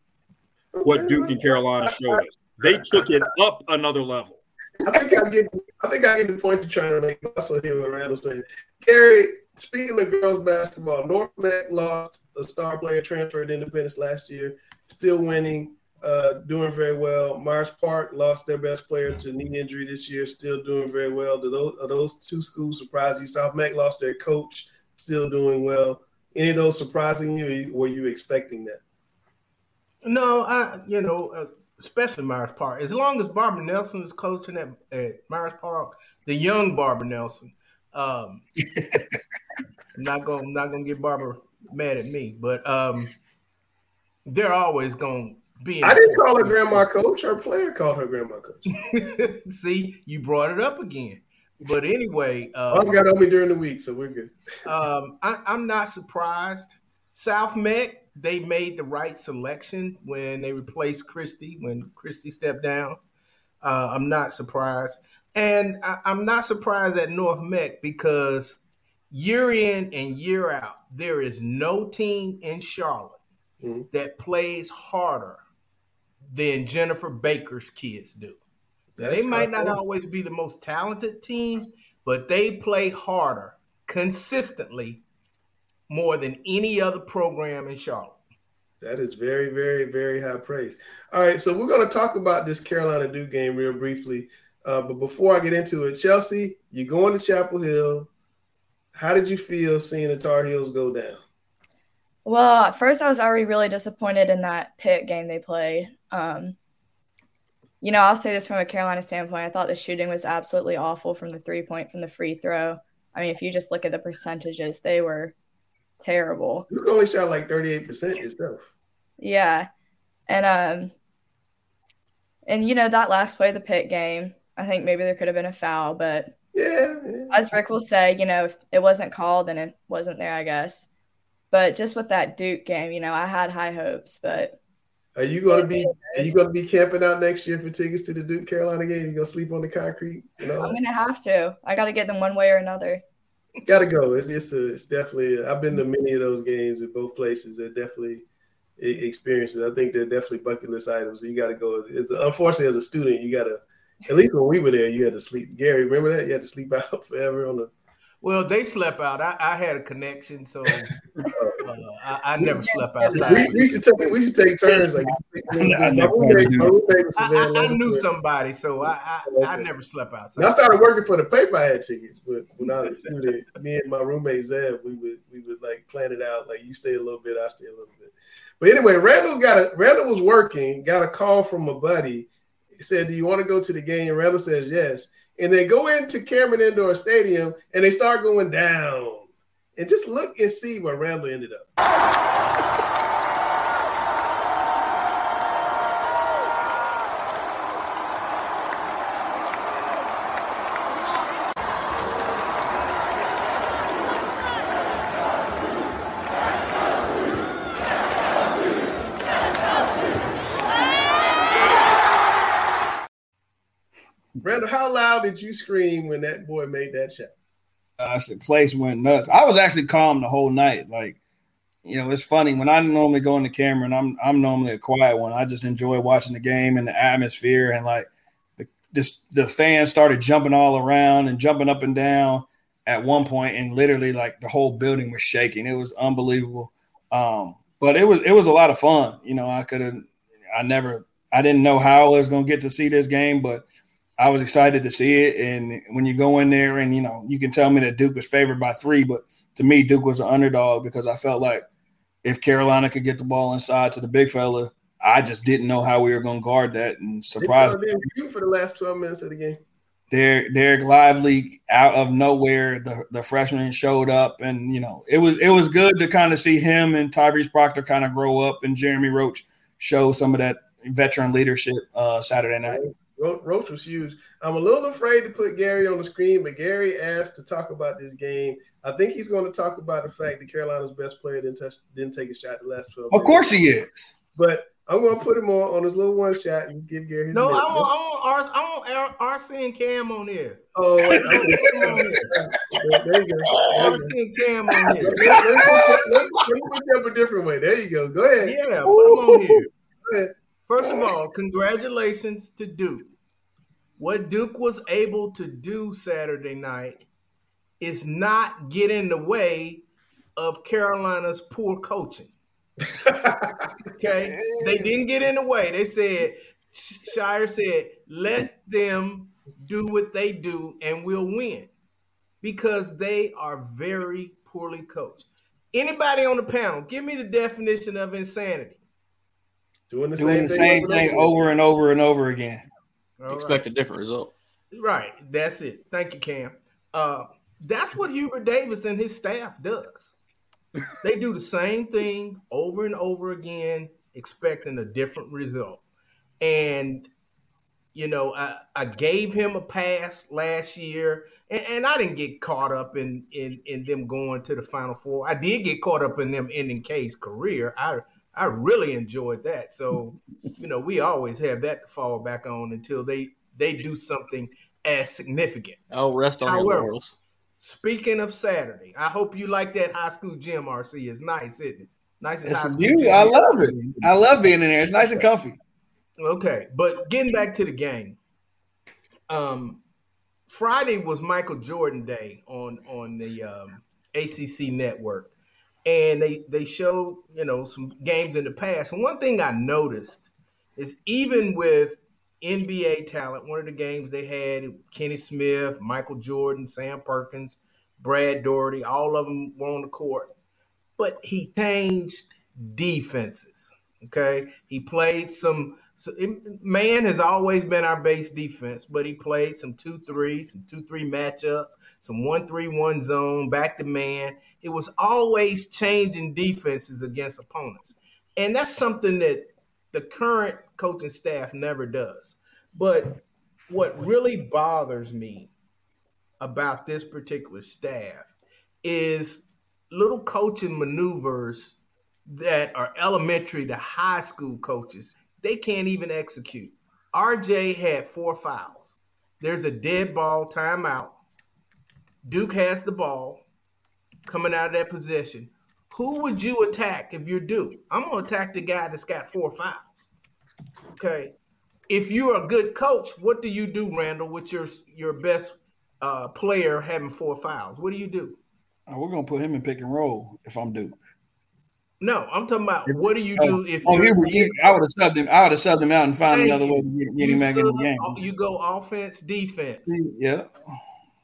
what mm-hmm. Duke and Carolina showed us. They took it up another level. I think I get. I think I get the point you're trying to make. Also, hear what Randall saying. Gary, Speaking of girls basketball, North Meck lost a star player transferred Independence last year, still winning, uh, doing very well. Myers Park lost their best player to knee injury this year, still doing very well. Do those are those two schools surprise you? South Meck lost their coach, still doing well. Any of those surprising you? were you expecting that? No, I you know, uh, especially Myers Park. As long as Barbara Nelson is coaching at, at Myers Park, the young Barbara Nelson, um, I'm not gonna I'm not gonna get Barbara mad at me, but um, they're always gonna be. I didn't call her grandma coach. Her player called her grandma coach. See, you brought it up again. But anyway, um, I got on me during the week, so we're good. um, I, I'm not surprised. South Meck, they made the right selection when they replaced Christy when Christy stepped down. Uh, I'm not surprised. And I, am not surprised at North Meck because year in and year out, there is no team in Charlotte mm-hmm. that plays harder than Jennifer Baker's kids do. they might not always be the most talented team, but they play harder consistently more than any other program in Charlotte. That is very, very, very high praise. All right, so we're going to talk about this Carolina Duke game real briefly. Uh, but before I get into it, Chelsea, you're going to Chapel Hill. How did you feel seeing the Tar Heels go down? Well, at first I was already really disappointed in that Pitt game they played. Um, you know, I'll say this from a Carolina standpoint. I thought the shooting was absolutely awful from the three point, from the free throw. I mean, if you just look at the percentages, they were terrible. You can only shot like 38% yourself. Yeah. And um and you know, that last play of the Pitt game, I think maybe there could have been a foul, but yeah, yeah. as Rick will say, you know, if it wasn't called, then it wasn't there, I guess. But just with that Duke game, you know, I had high hopes, but are you going to be are you going to be camping out next year for tickets to the Duke Carolina game? You going to sleep on the concrete? You know? I'm going to have to. I got to get them one way or another. Got to go. It's it's, a, it's definitely. I've been to many of those games at both places. They're definitely experiences. I think they're definitely bucket list items. You got to go. It's, unfortunately, as a student, you got to at least when we were there, you had to sleep. Gary, remember that? You had to sleep out forever on the. Well, they slept out. I, I had a connection, so uh, I, I, never slept outside. We, we, should take we should take turns. Like, I, I, knew somebody, so I I, never slept outside. When I started working for the paper. I had tickets, but when I was a student, me and my roommate Zeb, we would we would like plan it out. Like you stay a little bit, I stay a little bit. But anyway, Randall got a Randall was working, got a call from a buddy. He said, "Do you want to go to the game?" Randall says yes and they go into Cameron Indoor Stadium and they start going down. And just look and see where Randall ended up. Randall, how loud did you scream when that boy made that shot? Uh, the place went nuts. I was actually calm the whole night. Like, you know, it's funny when I normally go in the camera and I'm I'm normally a quiet one. I just enjoy watching the game and the atmosphere and like the this the fans started jumping all around and jumping up and down at one point and literally like the whole building was shaking. It was unbelievable. Um, but it was it was a lot of fun. You know, I could have I never I didn't know how I was gonna get to see this game, but I was excited to see it. And when you go in there and, you know, you can tell me that Duke was favored by three, but to me, Duke was an underdog because I felt like if Carolina could get the ball inside to the big fella, I just didn't know how we were going to guard that and surprise you for the last 12 minutes of the game. Derek, Dereck Lively out of nowhere, the, the freshman showed up, and you know it was it was good to kind of see him and Tyrese Proctor kind of grow up, and Jeremy Roach show some of that veteran leadership uh, Saturday night. Roach was huge. I'm a little afraid to put Gary on the screen, but Gary asked to talk about this game. I think he's going to talk about the fact that Carolina's best player didn't touch, didn't take a shot the last 12. Of course he is. But I'm going to put him on on his little one shot and give Gary. His no, I want, I want, I want RC and Cam on here. Oh, wait, there, there you go. RC and Cam on here. Let, let, let, let, me put you up a different way. There you go. Go ahead. Yeah, put him on here. First of all, congratulations to Duke. What Duke was able to do Saturday night is not get in the way of Carolina's poor coaching. okay, they didn't get in the way. They said Scheyer said, "Let them do what they do, and we'll win," because they are very poorly coached. Anybody on the panel, give me the definition of insanity. Doing the Doing same, the thing, same thing over and over and over again. All Expect right. a different result. Right. That's it. Thank you, Cam. Uh, that's what Hubert Davis and his staff does. they do the same thing over and over again, expecting a different result. And you know, I, I gave him a pass last year, and, and, I didn't get caught up in, in in them going to the Final Four. I did get caught up in them ending K's career. I I really enjoyed that. So, you know, we always have that to fall back on until they they do something as significant. Oh, rest on However, your laurels. Speaking of Saturday, I hope you like that high school gym. RC is nice, isn't it? Nice and high school. Gym. I love it. I love being in there. It's nice and comfy. Okay, but getting back to the game, um, Friday was Michael Jordan Day on on the um, ACC network, and they they showed you know some games in the past. And one thing I noticed is even with NBA talent, one of the games they had Kenny Smith, Michael Jordan, Sam Perkins, Brad Daugherty, all of them were on the court, but he changed defenses. Okay, he played some. So man has always been our base defense, but he played some two three, some two three matchup, some one three one zone, back to man it was always changing defenses against opponents. And that's something that the current coaching staff never does. But what really bothers me about this particular staff is little coaching maneuvers that are elementary to high school coaches. They can't even execute. RJ had four fouls. There's a dead ball timeout. Duke has the ball coming out of that position, who would you attack if you're Duke? I'm gonna attack the guy that's got four fouls. Okay. If you're a good coach, what do you do, Randall, with your your best uh, player having four fouls? What do you do? Oh, we're gonna put him in pick and roll if I'm Duke. No, I'm talking about if, what do you do if oh, he would, I would have subbed him. I would have subbed him out and found another way to get, get him back in the game. You go offense, defense. Yeah.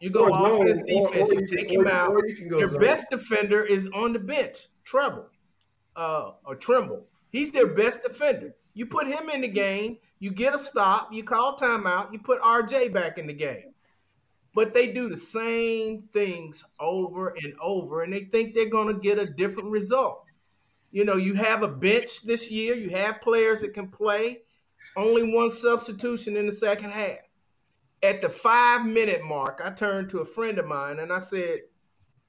You go or offense, zone, defense. Or, or you, you take him out. You Your zone. best defender is on the bench, Treble, uh, or Trimble. He's their best defender. You put him in the game. You get a stop. You call timeout. You put RJ back in the game. But they do the same things over and over, and they think they're going to get a different result. You know, you have a bench this year. You have players that can play. Only one substitution in the second half. At the five minute mark, I turned to a friend of mine and I said,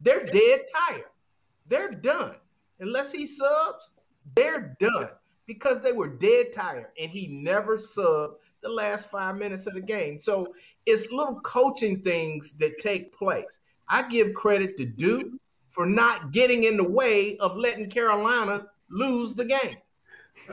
They're dead tired. They're done. Unless he subs, they're done because they were dead tired and he never subbed the last five minutes of the game. So it's little coaching things that take place. I give credit to Duke for not getting in the way of letting Carolina lose the game.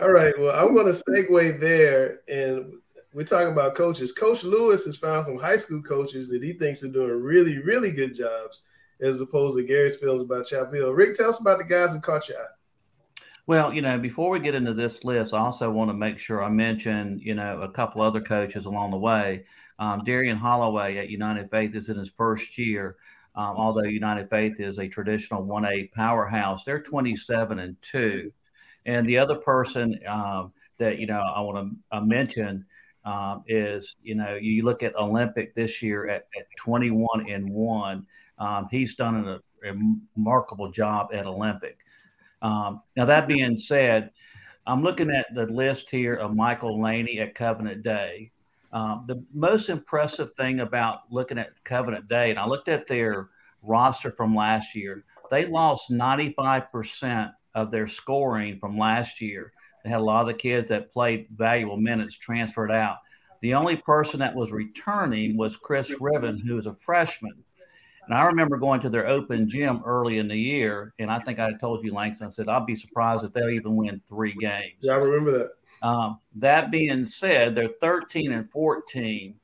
All right. Well, I'm going to segue there. And we're talking about coaches. Coach Lewis has found some high school coaches that he thinks are doing really, really good jobs as opposed to Gary's feelings about Chapel. Rick, tell us about the guys who caught your eye. Well, you know, before we get into this list, I also want to make sure I mention, you know, a couple other coaches along the way. Um, Darian Holloway at United Faith is in his first year. Um, although United Faith is a traditional 1A powerhouse, they're 27 and 2. And the other person um, that, you know, I want to uh, mention um, is, you know, you look at Olympic this year at, at 21 and 1. Um, he's done a, a, remarkable job at Olympic. Um, now, that being said, I'm looking at the list here of Michael Laney at Covenant Day. Um, the most impressive thing about looking at Covenant Day, and I looked at their roster from last year, they lost 95% of their scoring from last year. They had a lot of the kids that played valuable minutes transferred out. The only person that was returning was Chris Riven, who was a freshman. And I remember going to their open gym early in the year, and I think I told you, Langston, I said, I'll be surprised if they'll even win three games. Yeah, I remember that. Um, that being said, they're 13 and 14,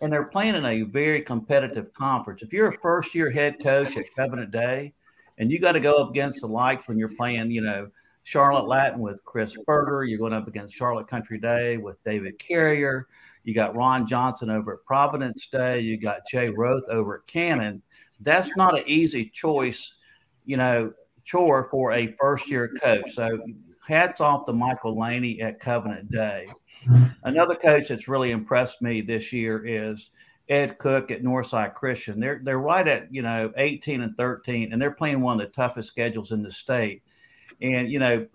and they're playing in a very competitive conference. If you're a first year head coach at Covenant Day, and you got to go up against the likes when you're playing, you know, Charlotte Latin with Chris Berger, you're going up against Charlotte Country Day with David Carrier. You got Ron Johnson over at Providence Day. You got Jay Roth over at Cannon. That's not an easy choice, you know, chore for a first year coach. So hats off to Michael Laney at Covenant Day. Another coach that's really impressed me this year is Ed Cook at Northside Christian. They're they're right at you know 18 and 13, and they're playing one of the toughest schedules in the state. And you know,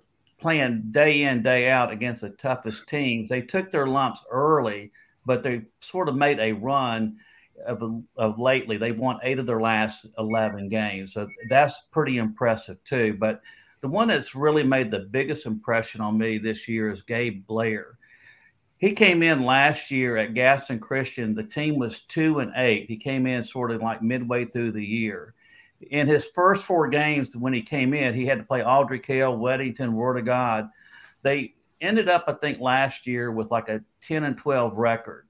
playing day in day out against the toughest teams. They took their lumps early, but they sort of made a run of, of lately. They've won eight of their last 11 games, so that's pretty impressive too. But the one that's really made the biggest impression on me this year is Gabe Blair. He came in last year at Gaston Christian. The team was two and eight. He came in sort of like midway through the year. In his first four games, when he came in, he had to play Ardrey Kell, Weddington, Word of God. They ended up, I think, last year with like a 10 and 12 record.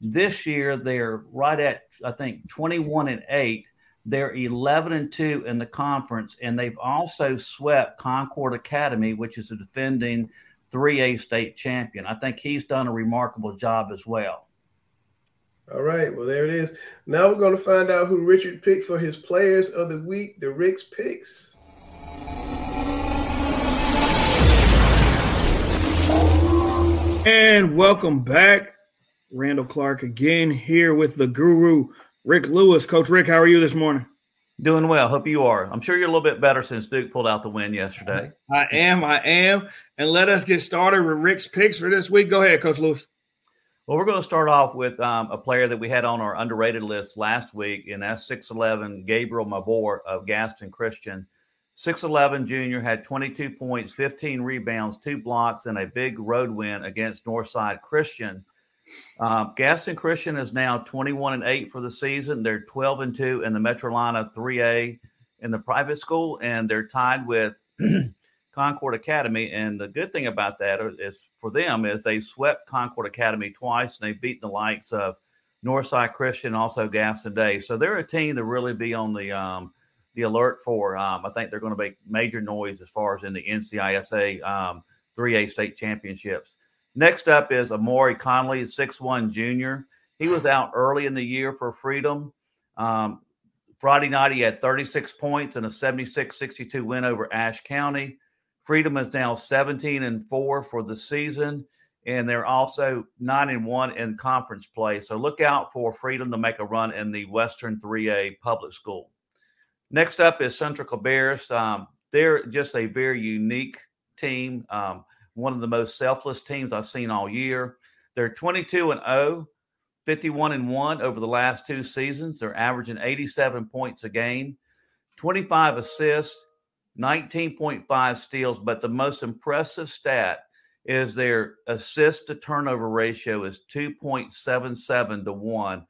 This year, they're right at, I think, 21 and 8. They're 11 and 2 in the conference, and they've also swept Concord Academy, which is a defending 3A state champion. I think he's done a remarkable job as well. All right. Well, there it is. Now we're going to find out who Richard picked for his players of the week, the Rick's picks. And welcome back. Randall Clark again here with the guru, Rick Lewis. Coach Rick, how are you this morning? Doing well. Hope you are. I'm sure you're a little bit better since Duke pulled out the win yesterday. I am. I am. And let us get started with Rick's picks for this week. Go ahead, Coach Lewis. Well, we're going to start off with um, a player that we had on our underrated list last week, and that's 6'11 Gabriel Mabor of Gaston Christian. 6'11 junior had 22 points, 15 rebounds, two blocks, and a big road win against Northside Christian. Um, Gaston Christian is now 21 and 8 for the season. They're 12 and 2 in the Metrolina 3A in the private school, and they're tied with Concord Academy. And the good thing about that is for them is they swept Concord Academy twice, and they beat the likes of Northside Christian, also Gaston Day. So they're a team to really be on the um, the alert for. Um, I think they're going to make major noise as far as in the NCISA um, 3A state championships. Next up is Amari Conley, six one junior. He was out early in the year for Freedom. Um, Friday night, he had 36 points and a 76 62 win over Ashe County. Freedom is now 17 and 4 for the season, and they're also 9 and 1 in conference play. So look out for Freedom to make a run in the Western 3A public school. Next up is Central Cabarrus. Um, they're just a very unique team, um, one of the most selfless teams I've seen all year. They're 22 and 0, 51 and 1 over the last two seasons. They're averaging 87 points a game, 25 assists, 19.5 steals, but the most impressive stat is their assist to turnover ratio is 2.77 to 1.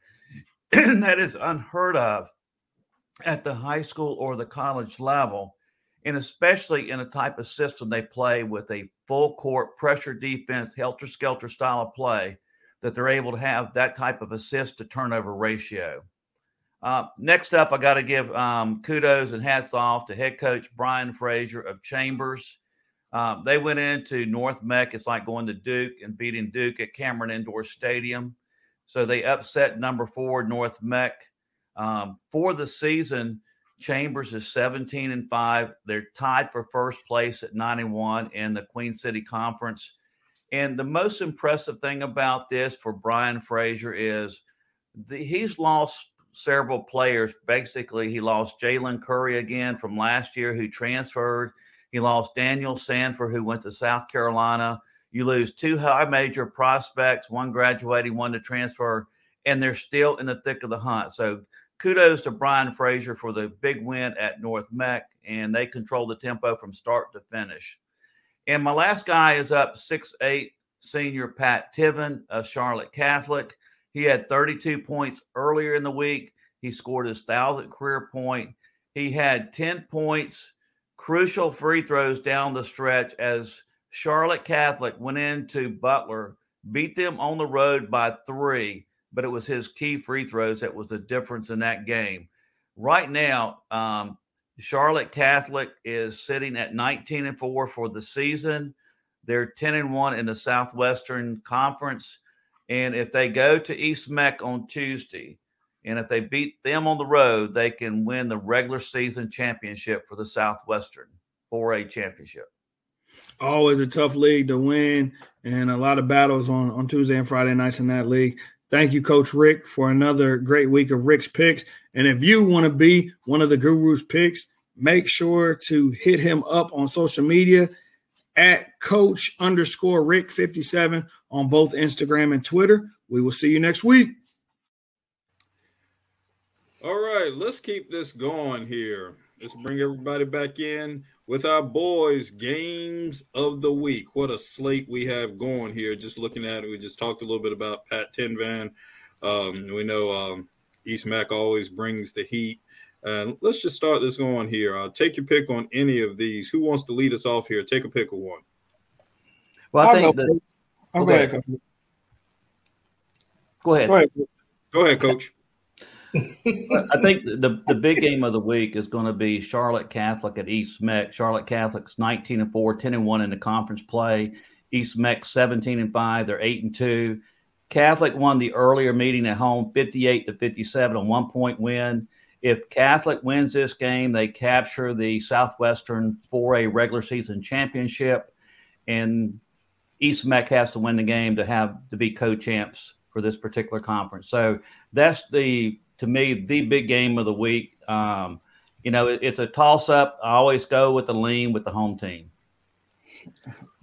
that is unheard of at the high school or the college level, and especially in a type of system they play with a full court pressure defense, helter skelter style of play, that they're able to have that type of assist to turnover ratio. Uh, next up, I got to give um, kudos and hats off to head coach Brian Frazier of Chambers. Um, they went into North Meck. It's like going to Duke and beating Duke at Cameron Indoor Stadium. So they upset number four North Meck. Um, for the season, Chambers is 17 and 5. They're tied for first place at 91 in the Queen City Conference. And the most impressive thing about this for Brian Frazier is the, he's lost several players. Basically, he lost Jalen Curry again from last year, who transferred. He lost Daniel Sanford, who went to South Carolina. You lose two high major prospects, one graduating, one to transfer, and they're still in the thick of the hunt. So kudos to Brian Frazier for the big win at North Meck, and they control the tempo from start to finish. And my last guy is up six eight senior Pat Tiven of Charlotte Catholic. He had 32 points earlier in the week. He scored his thousandth career point. He had 10 points, crucial free throws down the stretch as Charlotte Catholic went into Butler, beat them on the road by three, but it was his key free throws that was the difference in that game. Right now, um, Charlotte Catholic is sitting at 19 and 4 for the season. They're 10 and 1 in the Southwestern Conference. And if they go to East Meck on Tuesday, and if they beat them on the road, they can win the regular season championship for the Southwestern 4A championship. Always a tough league to win, and a lot of battles on, on Tuesday and Friday nights in that league. Thank you, Coach Rick, for another great week of Rick's picks. And if you want to be one of the Guru's picks, make sure to hit him up on social media at coach underscore Rick 57 on both Instagram and Twitter. We will see you next week. All right, let's keep this going here. Let's bring everybody back in with our boys' games of the week. What a slate we have going here. Just looking at it, we just talked a little bit about Pat Tinvan. Um, we know um, East Meck always brings the heat. And let's just start this going here. Uh, take your pick on any of these. Who wants to lead us off here? Take a pick of one. Well, I think that. Oh, go, ahead, Coach. Go ahead. Go ahead. Go ahead, Coach. I think the, the big game of the week is going to be Charlotte Catholic at East Meck. Charlotte Catholic's 19 and 4, 10 and 1 in the conference play. East Meck 17 and 5, they're 8 and 2. Catholic won the earlier meeting at home 58 to 57, a one point win. If Catholic wins this game, they capture the Southwestern 4A regular season championship, and East Meck has to win the game to have to be co-champs for this particular conference. So that's the to me the big game of the week. Um, you know, it, it's a toss-up. I always go with the lean with the home team.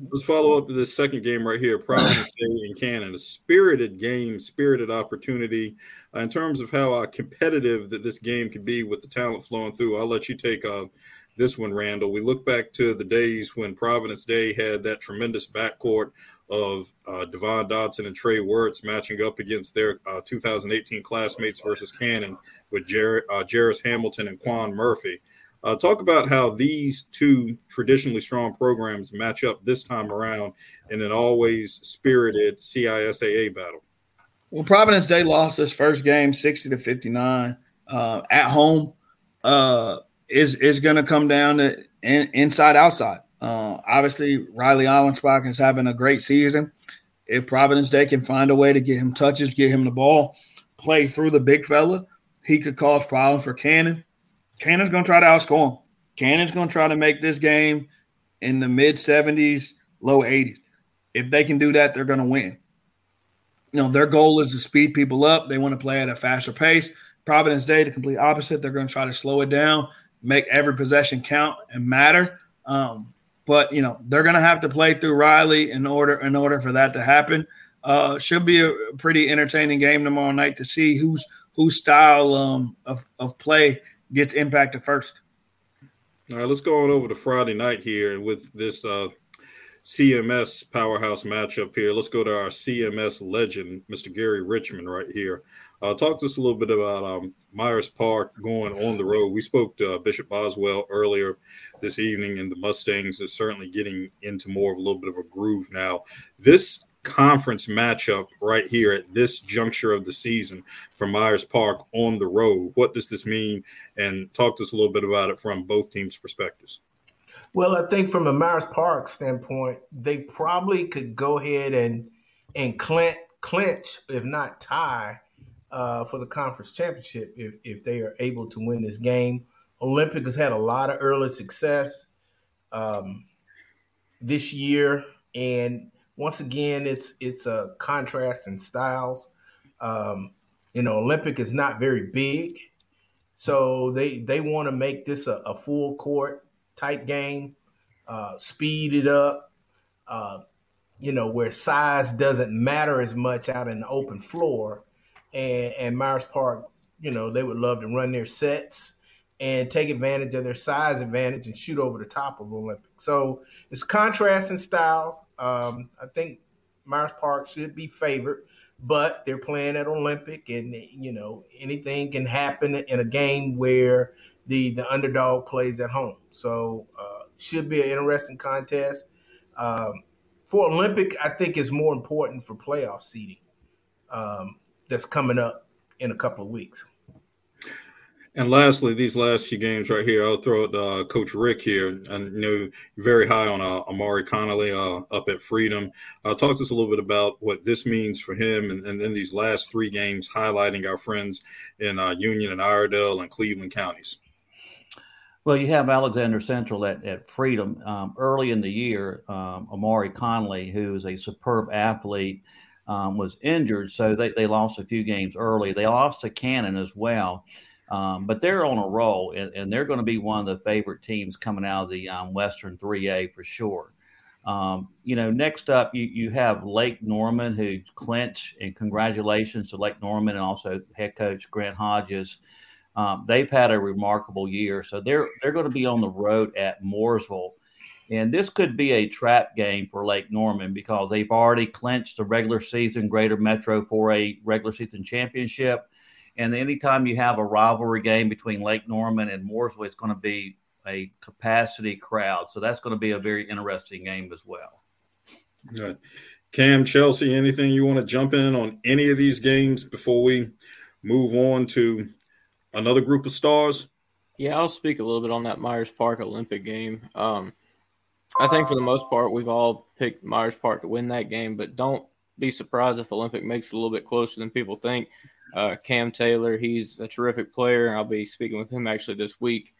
Let's follow up to this second game right here, Providence Day and Cannon. A spirited game, spirited opportunity. Uh, in terms of how uh, competitive that this game could be with the talent flowing through, I'll let you take uh, this one, Randall. We look back to the days when Providence Day had that tremendous backcourt of uh, Devon Dotson and Trey Wertz matching up against their uh, 2018 classmates versus Cannon with Jer- uh, Jarris Hamilton and Quan Murphy. Uh, talk about how these two traditionally strong programs match up this time around in an always spirited CISAA battle. Well, Providence Day lost this first game 60 to 59 uh, at home. Uh, is is going to come down to in, inside outside. Uh, obviously, Riley Allensbach is having a great season. If Providence Day can find a way to get him touches, get him the ball, play through the big fella, he could cause problems for Cannon. Cannon's going to try to outscore him. Cannon's going to try to make this game in the mid 70s, low 80s. If they can do that, they're going to win. You know, their goal is to speed people up. They want to play at a faster pace. Providence Day, the complete opposite. They're going to try to slow it down, make every possession count and matter. Um, but you know they're going to have to play through Riley in order in order for that to happen. Uh, should be a pretty entertaining game tomorrow night to see whose whose style um, of of play gets impacted first. All right, let's go on over to Friday night here and with this uh, CMS powerhouse matchup here. Let's go to our CMS legend, Mr. Gary Richmond, right here. Uh, talk to us a little bit about um, Myers Park going on the road. We spoke to uh, Bishop Boswell earlier this evening, and the Mustangs are certainly getting into more of a little bit of a groove now. This conference matchup right here at this juncture of the season for Myers Park on the road, what does this mean? And talk to us a little bit about it from both teams' perspectives. Well, I think from a Myers Park standpoint, they probably could go ahead and and clinch, clinch if not tie uh, for the conference championship if, if they are able to win this game. Olympic has had a lot of early success um, this year, and once again, it's it's a contrast in styles. Um, you know, Olympic is not very big, so they they want to make this a, a, full court type game, uh, speed it up. Uh, you know, where size doesn't matter as much out in the open floor and, and Myers Park, you know, they would love to run their sets and take advantage of their size advantage and shoot over the top of Olympic. So it's contrasting styles. Um, I think Myers Park should be favored, but they're playing at Olympic, and you know anything can happen in a game where the the underdog plays at home. So uh, should be an interesting contest. Um, for Olympic, I think it's more important for playoff seeding. Um, that's coming up in a couple of weeks. And lastly, these last few games right here, I'll throw it to uh, Coach Rick here. And you know, very high on uh, Amari Connolly uh, up at Freedom. Uh, talk to us a little bit about what this means for him, and, and then these last three games, highlighting our friends in uh, Union and Iredell and Cleveland counties. Well, you have Alexander Central at, at Freedom. Um, early in the year, um, Amari Connolly, who is a superb athlete, um, was injured, so they, they lost a few games early. They lost to Cannon as well, um, but they're on a roll, and, and they're going to be one of the favorite teams coming out of the um, Western 3A for sure. Um, you know, next up, you, you have Lake Norman, who clinch, and congratulations to Lake Norman and also head coach Grant Hodges. Um, they've had a remarkable year, so they're they're going to be on the road at Mooresville and this could be a trap game for Lake Norman because they've already clinched the regular season Greater Metro 4A regular season championship. And anytime you have a rivalry game between Lake Norman and Mooresville, it's going to be a capacity crowd. So that's going to be a very interesting game as well. Good. Cam, Chelsea, anything you want to jump in on any of these games before we move on to another group of stars? Yeah, I'll speak a little bit on that Myers Park Olympic game. Um, I think for the most part, we've all picked Myers Park to win that game, but don't be surprised if Olympic makes it a little bit closer than people think. Uh, Cam Taylor, he's a terrific player. I'll be speaking with him actually this week,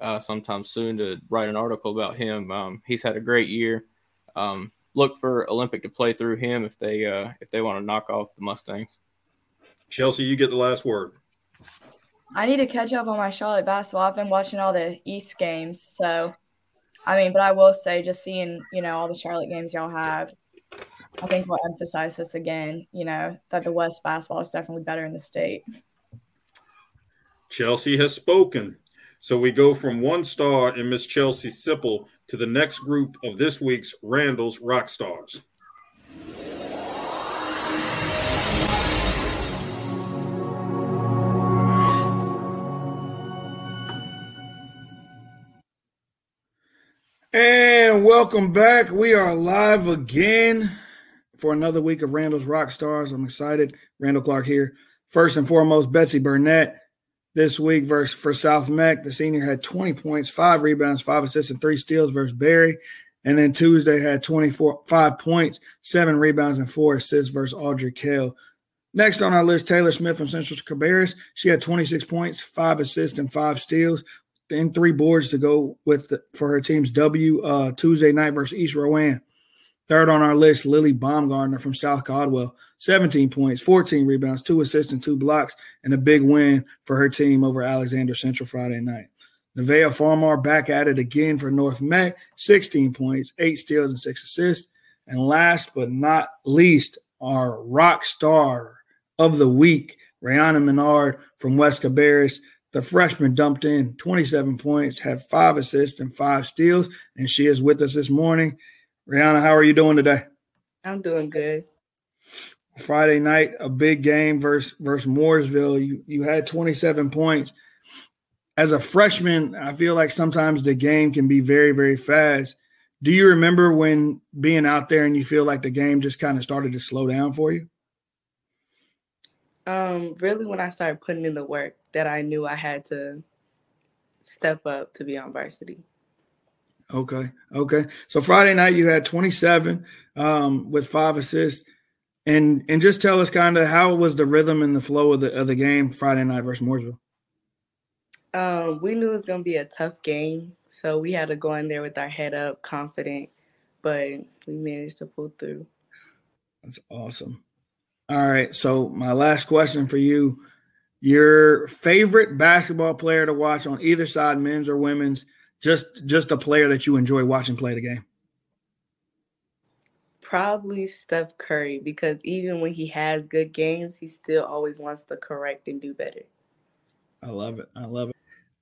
uh, sometime soon, to write an article about him. Um, he's had a great year. Um, look for Olympic to play through him if they uh, if they want to knock off the Mustangs. Chelsea, you get the last word. I need to catch up on my Charlotte basketball. I've been watching all the East games, so I mean, but I will say, just seeing you know all the Charlotte games y'all have, I think we'll emphasize this again. You know that the West basketball is definitely better in the state. Chelsea has spoken. So we go from one star in Miss Chelsea Sipple to the next group of this week's Randall's Rock Stars. And welcome back. We are live again for another week of Randall's Rock Stars. I'm excited. Randall Clark here. First and foremost, Betsy Burnett this week versus for South Meck. The senior had 20 points, five rebounds, five assists, and three steals versus Barry. And then Tuesday had 24, five points, seven rebounds, and four assists versus Ardrey Kell. Next on our list, Taylor Smith from Central Cabarrus. She had 26 points, five assists, and five steals, and three boards to go with the, for her team's W uh, Tuesday night versus East Rowan. Third on our list, Lily Baumgartner from South Caldwell, 17 points, 14 rebounds, two assists, and two blocks, and a big win for her team over Alexander Central Friday night. Nevaeh Farmar back at it again for North Meck, 16 points, eight steals, and six assists. And last but not least, our rock star of the week, Rihanna Menard from West Cabarrus. The freshman dumped in 27 points, had five assists and five steals, and she is with us this morning. Rihanna, how are you doing today? I'm doing good. Friday night, a big game versus versus Mooresville. You you had 27 points. As a freshman, I feel like sometimes the game can be very, very fast. Do you remember when being out there and you feel like the game just kind of started to slow down for you? Um, really when I started putting in the work that I knew I had to step up to be on varsity. Okay. Okay. So Friday night you had 27 um, with five assists. And and just tell us kind of how was the rhythm and the flow of the of the game Friday night versus Mooresville? Um, we knew it was gonna be a tough game, so we had to go in there with our head up, confident, but we managed to pull through. That's awesome. All right. So my last question for you: Your favorite basketball player to watch on either side, men's or women's, just just a player that you enjoy watching play the game? Probably Steph Curry because even when he has good games, he still always wants to correct and do better. I love it. I love it.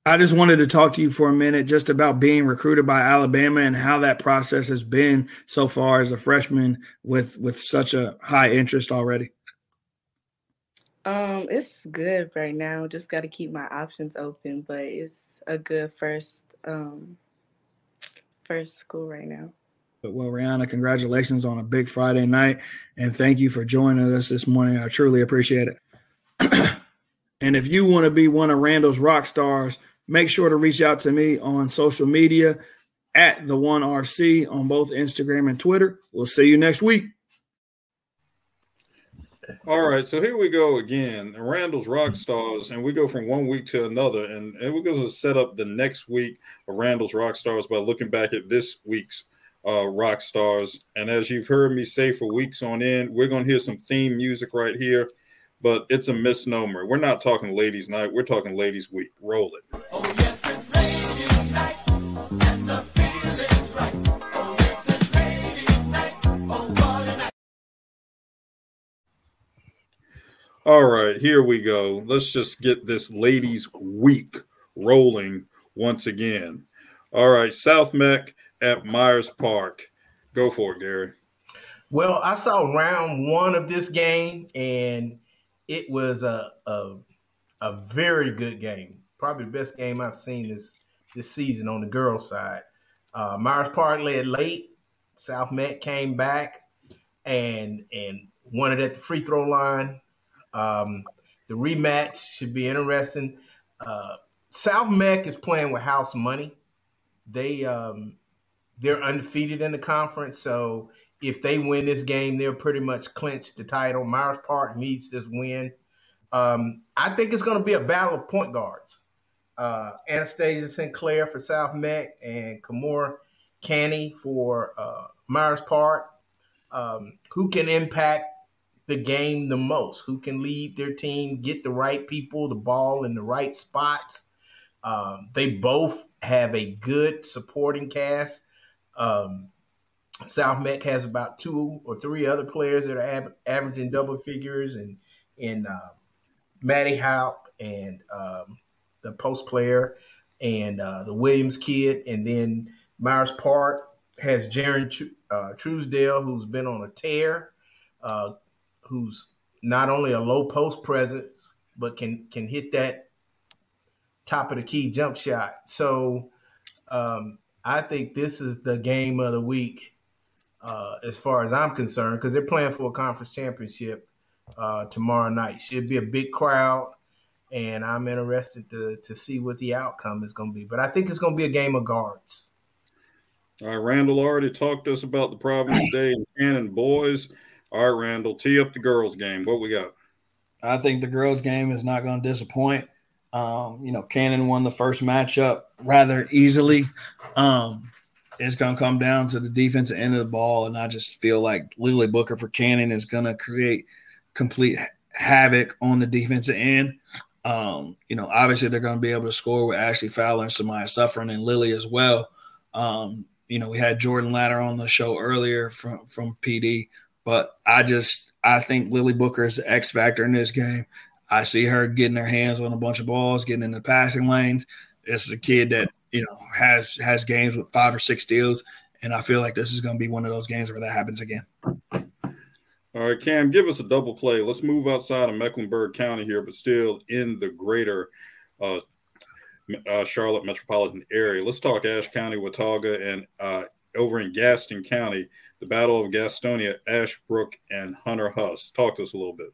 I just wanted to talk to you for a minute just about being recruited by Alabama and how that process has been so far as a freshman with with such a high interest already. Um, it's good right now. Just got to keep my options open, but it's a good first um, first school right now. But well, Rihanna, congratulations on a big Friday night, and thank you for joining us this morning. I truly appreciate it. and if you want to be one of Randall's rock stars, make sure to reach out to me on social media at the one RC on both Instagram and Twitter. We'll see you next week. All right, so here we go again. Randall's Rock Stars, and we go from one week to another, and, and we're going to set up the next week of Randall's Rock Stars by looking back at this week's uh, rock stars. And as you've heard me say for weeks on end, we're going to hear some theme music right here, but it's a misnomer. We're not talking ladies' night, we're talking ladies' week. Roll it. All right, here we go. Let's just get this ladies' week rolling once again. All right, South Meck at Myers Park. Go for it, Gary. Well, I saw round one of this game, and it was a a, a very good game. Probably the best game I've seen this this season on the girls' side. Uh, Myers Park led late. South Meck came back and and won it at the free throw line. Um, the rematch should be interesting. Uh, South Meck is playing with house money. They um, they're undefeated in the conference, so if they win this game, they'll pretty much clinch the title. Myers Park needs this win. Um, I think it's going to be a battle of point guards. Uh, Anastasia Sinclair for South Meck and Kamora Canny for uh, Myers Park. Um, who can impact the game the most, who can lead their team, get the right people, the ball in the right spots. Um, they both have a good supporting cast. Um, South Meck has about two or three other players that are ab- averaging double figures, and in uh, Maddie Haupt and um, the post player, and uh, the Williams kid, and then Myers Park has Jaron uh, Truesdale, who's been on a tear. Uh, who's not only a low post presence but can can hit that top of the key jump shot. So um, I think this is the game of the week uh, as far as I'm concerned, because they're playing for a conference championship uh, tomorrow night. Should be a big crowd, and I'm interested to to see what the outcome is going to be. But I think it's going to be a game of guards. All right, Randall already talked to us about the Providence Day and Cannon boys. All right, Randall, tee up the girls' game. What we got? I think the girls' game is not going to disappoint. Um, you know, Cannon won the first matchup rather easily. Um, it's going to come down to the defensive end of the ball, and I just feel like Lily Booker for Cannon is going to create complete havoc on the defensive end. Um, you know, obviously they're going to be able to score with Ashley Fowler and Samaya Suffering and Lily as well. Um, you know, we had Jordan Ladder on the show earlier from from PD, but I just I think Lily Booker is the X factor in this game. I see her getting her hands on a bunch of balls, getting in the passing lanes. This is a kid that you know has has games with five or six steals, and I feel like this is going to be one of those games where that happens again. All right, Cam, give us a double play. Let's move outside of Mecklenburg County here, but still in the greater uh, uh, Charlotte metropolitan area. Let's talk Ashe County, Watauga, and uh, over in Gaston County, the Battle of Gastonia, Ashbrook, and Hunter Huss. Talk to us a little bit.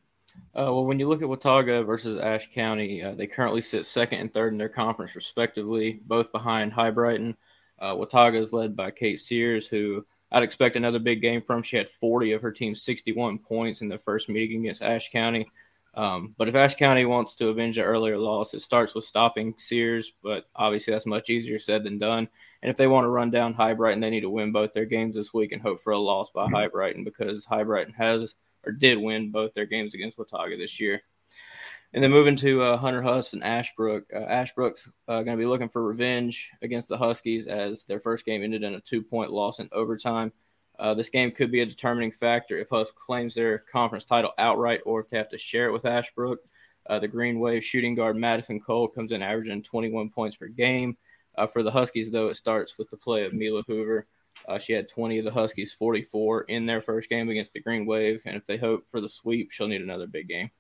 Uh, well, when you look at Watauga versus Ashe County, uh, they currently sit second and third in their conference, respectively, both behind Hibriten. Uh, Watauga is led by Kate Sears, who I'd expect another big game from. She had 40 of her team's 61 points in the first meeting against Ashe County. Um, but if Ashe County wants to avenge an earlier loss, it starts with stopping Sears, but obviously that's much easier said than done. And if they want to run down Hibriten, they need to win both their games this week and hope for a loss by Hibriten because Hibriten has or did win both their games against Watauga this year. And then moving to uh, Hunter Huss and Ashbrook. Uh, Ashbrook's uh, going to be looking for revenge against the Huskies as their first game ended in a two point loss in overtime. Uh, this game could be a determining factor if Huss claims their conference title outright or if they have to share it with Ashbrook. Uh, the Green Wave shooting guard Madison Cole comes in averaging 21 points per game. Uh, for the Huskies, though, it starts with the play of Mila Hoover. Uh, she had 20 of the Huskies' 44 in their first game against the Green Wave, and if they hope for the sweep, she'll need another big game.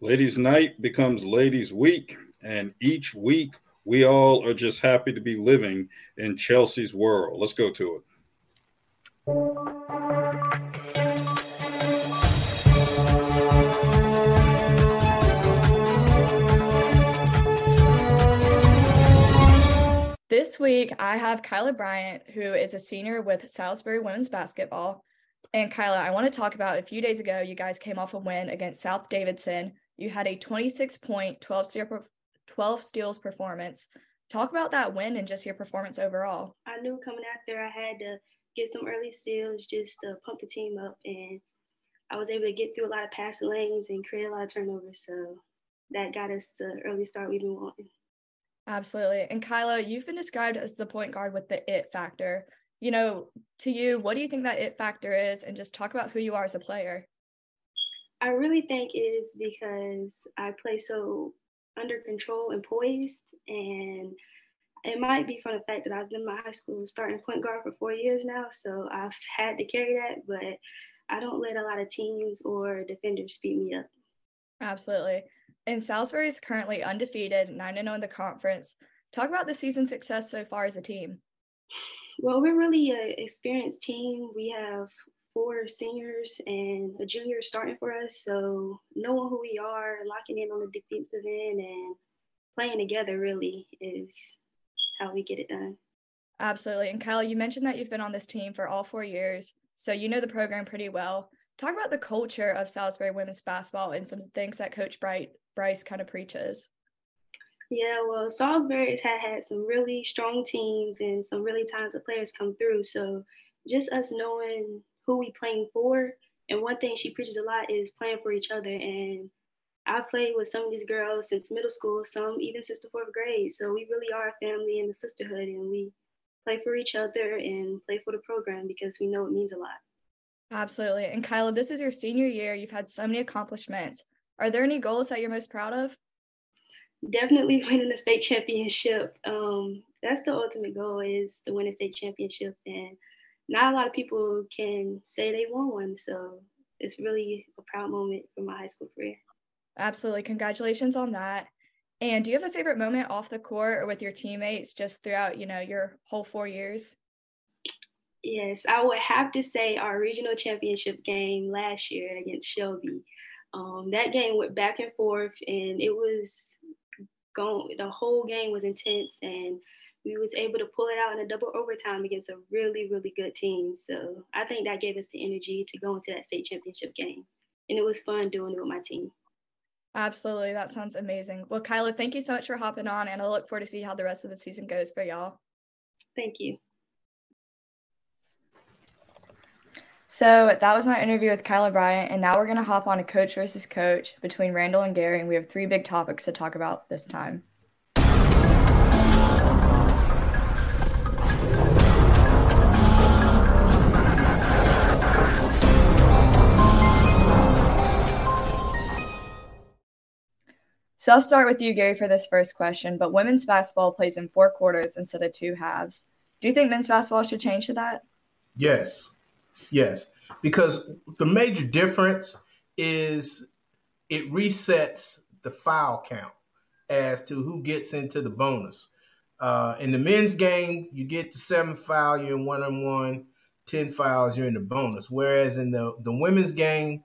Ladies' night becomes ladies' week, and each week we all are just happy to be living in Chelsea's world. Let's go to it. This week, I have Kyla Bryant, who is a senior with Salisbury Women's Basketball. And Kyla, I want to talk about a few days ago, you guys came off a win against South Davidson. You had a 26 point, 12, 12 steals performance. Talk about that win and just your performance overall. I knew coming out there I had to get some early steals just to pump the team up. And I was able to get through a lot of passing lanes and create a lot of turnovers. So that got us the early start we've been wanting. Absolutely. And Kyla, you've been described as the point guard with the it factor. You know, to you, what do you think that it factor is? And just talk about who you are as a player. I really think it is because I play so under control and poised and it might be from the fact that I've been my high school starting point guard for four years now, so I've had to carry that, but I don't let a lot of teams or defenders speed me up. Absolutely. And Salisbury is currently undefeated, 9 0 in the conference. Talk about the season success so far as a team. Well, we're really an experienced team. We have four seniors and a junior starting for us. So, knowing who we are, locking in on the defensive end, and playing together really is how we get it done. Absolutely. And Kyle, you mentioned that you've been on this team for all four years, so you know the program pretty well. Talk about the culture of Salisbury women's basketball and some things that Coach Bright Bryce kind of preaches. Yeah, well, Salisbury has had, had some really strong teams and some really talented players come through. So just us knowing who we playing for, and one thing she preaches a lot is playing for each other. And I played with some of these girls since middle school, some even since the fourth grade. So we really are a family and a sisterhood, and we play for each other and play for the program because we know it means a lot. Absolutely. And Kyla, this is your senior year. You've had so many accomplishments. Are there any goals that you're most proud of? Definitely winning the state championship. Um, that's the ultimate goal is to win a state championship. And not a lot of people can say they won one. So it's really a proud moment for my high school career. Absolutely. Congratulations on that. And do you have a favorite moment off the court or with your teammates just throughout, you know, your whole four years? Yes, I would have to say our regional championship game last year against Shelby. Um, that game went back and forth, and it was going. The whole game was intense, and we was able to pull it out in a double overtime against a really, really good team. So I think that gave us the energy to go into that state championship game, and it was fun doing it with my team. Absolutely, that sounds amazing. Well, Kyla, thank you so much for hopping on, and I look forward to see how the rest of the season goes for y'all. Thank you. So that was my interview with Kyla Bryant, and now we're going to hop on a coach versus coach between Randall and Gary, and we have three big topics to talk about this time. So I'll start with you, Gary, for this first question. But women's basketball plays in four quarters instead of two halves. Do you think men's basketball should change to that? Yes. Yes, because the major difference is it resets the foul count as to who gets into the bonus. Uh, in the men's game, you get the seven foul, you're in one on one, 10 fouls, you're in the bonus. Whereas in the, the women's game,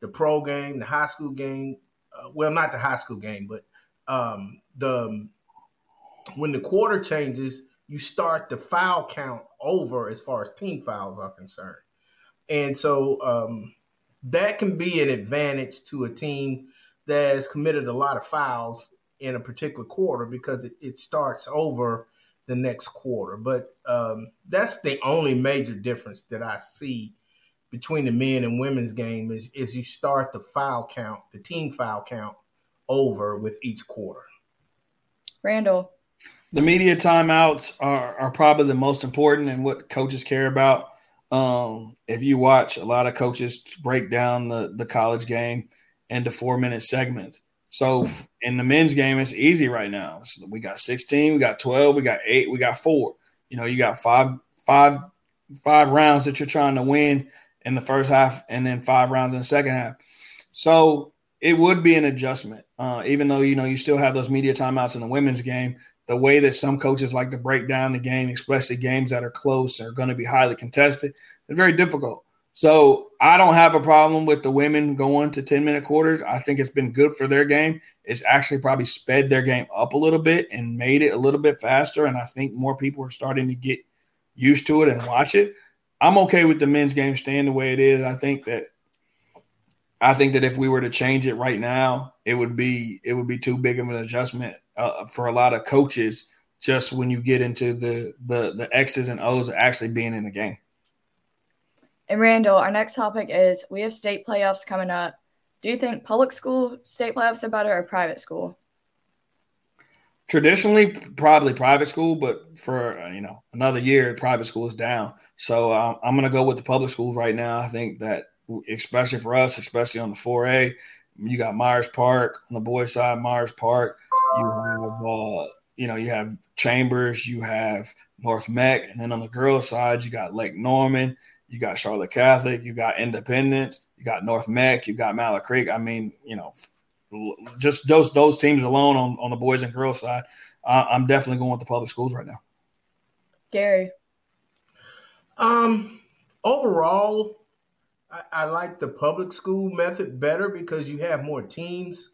the pro game, the high school game, uh, well, not the high school game, but um, the when the quarter changes, you start the foul count over as far as team fouls are concerned. And so um, that can be an advantage to a team that has committed a lot of fouls in a particular quarter because it, it starts over the next quarter. But um, that's the only major difference that I see between the men and women's game is, is you start the foul count, the team foul count over with each quarter. Randall. The media timeouts are, are probably the most important and what coaches care about. Um, if you watch, a lot of coaches break down the, the college game into four minute segments. So in the men's game, it's easy right now. So we got 16, we got 12, we got eight, we got four. You know, you got five, five, five rounds that you're trying to win in the first half, and then five rounds in the second half. So it would be an adjustment, uh, even though you know you still have those media timeouts in the women's game the way that some coaches like to break down the game, especially games that are close are going to be highly contested, it's very difficult. So I don't have a problem with the women going to 10 minute quarters. I think it's been good for their game. It's actually probably sped their game up a little bit and made it a little bit faster. And I think more people are starting to get used to it and watch it. I'm okay with the men's game staying the way it is. I think that I think that if we were to change it right now, it would be it would be too big of an adjustment uh, for a lot of coaches just when you get into the the the X's and O's of actually being in the game. And Randall, our next topic is we have state playoffs coming up. Do you think public school state playoffs are better or private school? Traditionally, probably private school, but for uh, you know another year, private school is down. So um, I'm going to go with the public schools right now. I think that, especially for us, especially on the 4A, you got Myers Park on the boys' side, Myers Park. You have, uh, you know, you have Chambers, you have North Meck, and then on the girls' side, you got Lake Norman, you got Charlotte Catholic, you got Independence, you got North Meck, you got Mallard Creek. I mean, you know, just those those teams alone on, on the boys and girls side, uh, I'm definitely going with the public schools right now. Gary. Um, overall, I, I like the public school method better because you have more teams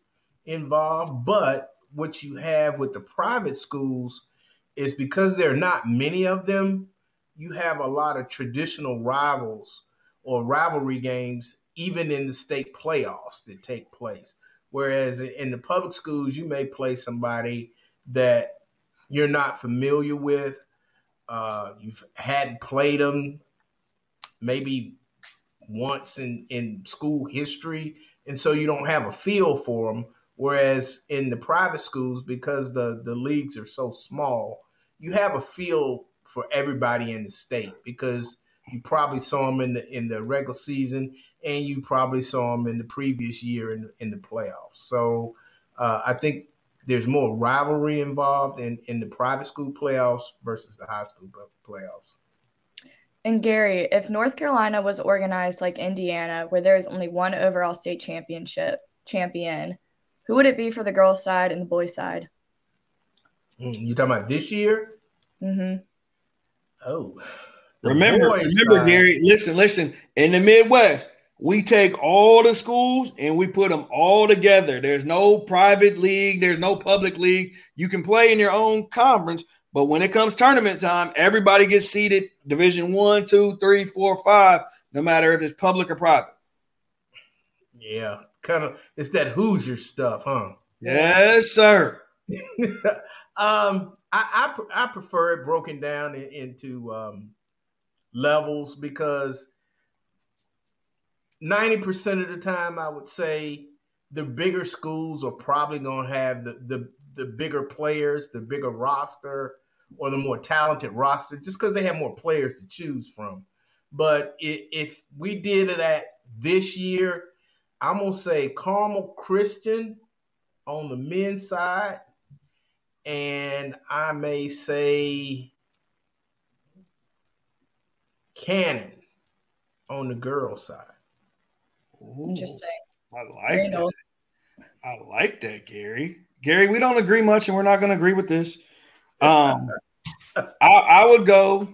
involved, but what you have with the private schools is because there are not many of them, you have a lot of traditional rivals or rivalry games, even in the state playoffs that take place. Whereas in the public schools, you may play somebody that you're not familiar with. Uh, you've hadn't played them maybe once in, in school history. And so you don't have a feel for them. Whereas in the private schools, because the, the leagues are so small, you have a feel for everybody in the state because you probably saw them in the in the regular season and you probably saw them in the previous year in, in the playoffs. So uh, I think there's more rivalry involved in, in the private school playoffs versus the high school playoffs. And Gary, if North Carolina was organized like Indiana, where there is only one overall state championship champion, who would it be for the girls' side and the boys' side? Mm, you talking about this year? Mm-hmm. Oh, remember, remember, side. Gary. Listen, listen. In the Midwest, we take all the schools and we put them all together. There's no private league. There's no public league. You can play in your own conference, but when it comes tournament time, everybody gets seated Division one, two, three, four, five, no matter if it's public or private. Yeah, kind of. It's that Hoosier stuff, huh? Yes, sir. um, I, I, I prefer it broken down in, into um, levels because ninety percent of the time, I would say the bigger schools are probably going to have the, the the bigger players, the bigger roster, or the more talented roster, just because they have more players to choose from. But if we did that this year, I'm gonna say Carmel Christian on the men's side, and I may say Cannon on the girls' side. Ooh, Interesting. I like that. I like that, Gary. Gary, we don't agree much, and we're not going to agree with this. Um, I, I would go,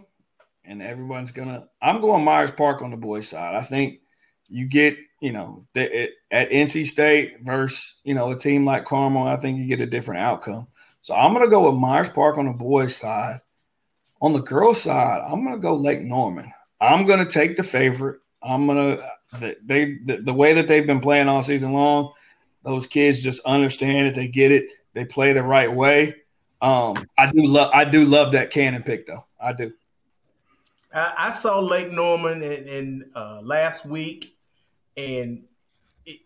and everyone's gonna. I'm going Myers Park on the boys' side. I think you get, you know, the, at NC State versus you know a team like Carmel. I think you get a different outcome. So I'm going to go with Myers Park on the boys' side. On the girls' side, I'm going to go Lake Norman. I'm going to take the favorite. I'm going to they the, the way that they've been playing all season long. Those kids just understand it. They get it. They play the right way. Um, I do love I do love that cannon pick though. I do. I, I saw Lake Norman in, in uh, last week, and it,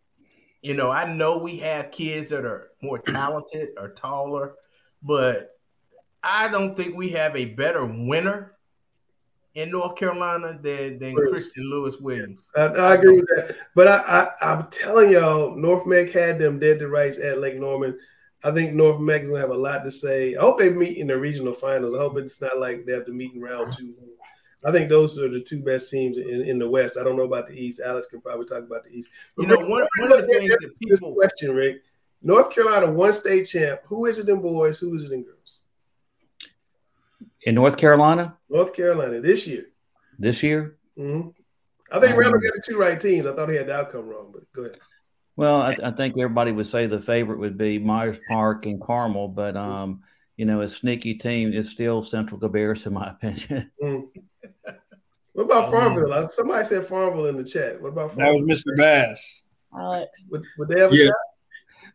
you know I know we have kids that are more talented or taller, but I don't think we have a better winner in North Carolina than than Christian Lewis Williams. I, I, agree with that, but I, I am telling y'all, North Meck had them dead to rights at Lake Norman. I think North Meck is gonna have a lot to say. I hope they meet in the regional finals. I hope it's not like they have to meet in round two. I think those are the two best teams in, in the West. I don't know about the East. Alex can probably talk about the East. But you know, one, one of the things that people question, Rick, North Carolina one state champ. Who is it in boys? Who is it in girls? In North Carolina? North Carolina this year. This year? Mm-hmm. I think um, Randall got the two right teams. I thought he had the outcome wrong, but go ahead. Well, I, I, think everybody would say the favorite would be Myers Park and Carmel, but um, you know, a sneaky team is still Central Cabarrus, in my opinion. Mm. What about um, Farmville? Somebody said Farmville in the chat. What about Farmville? That was Mr. Bass. Alex. Would, would they have a yeah. shot?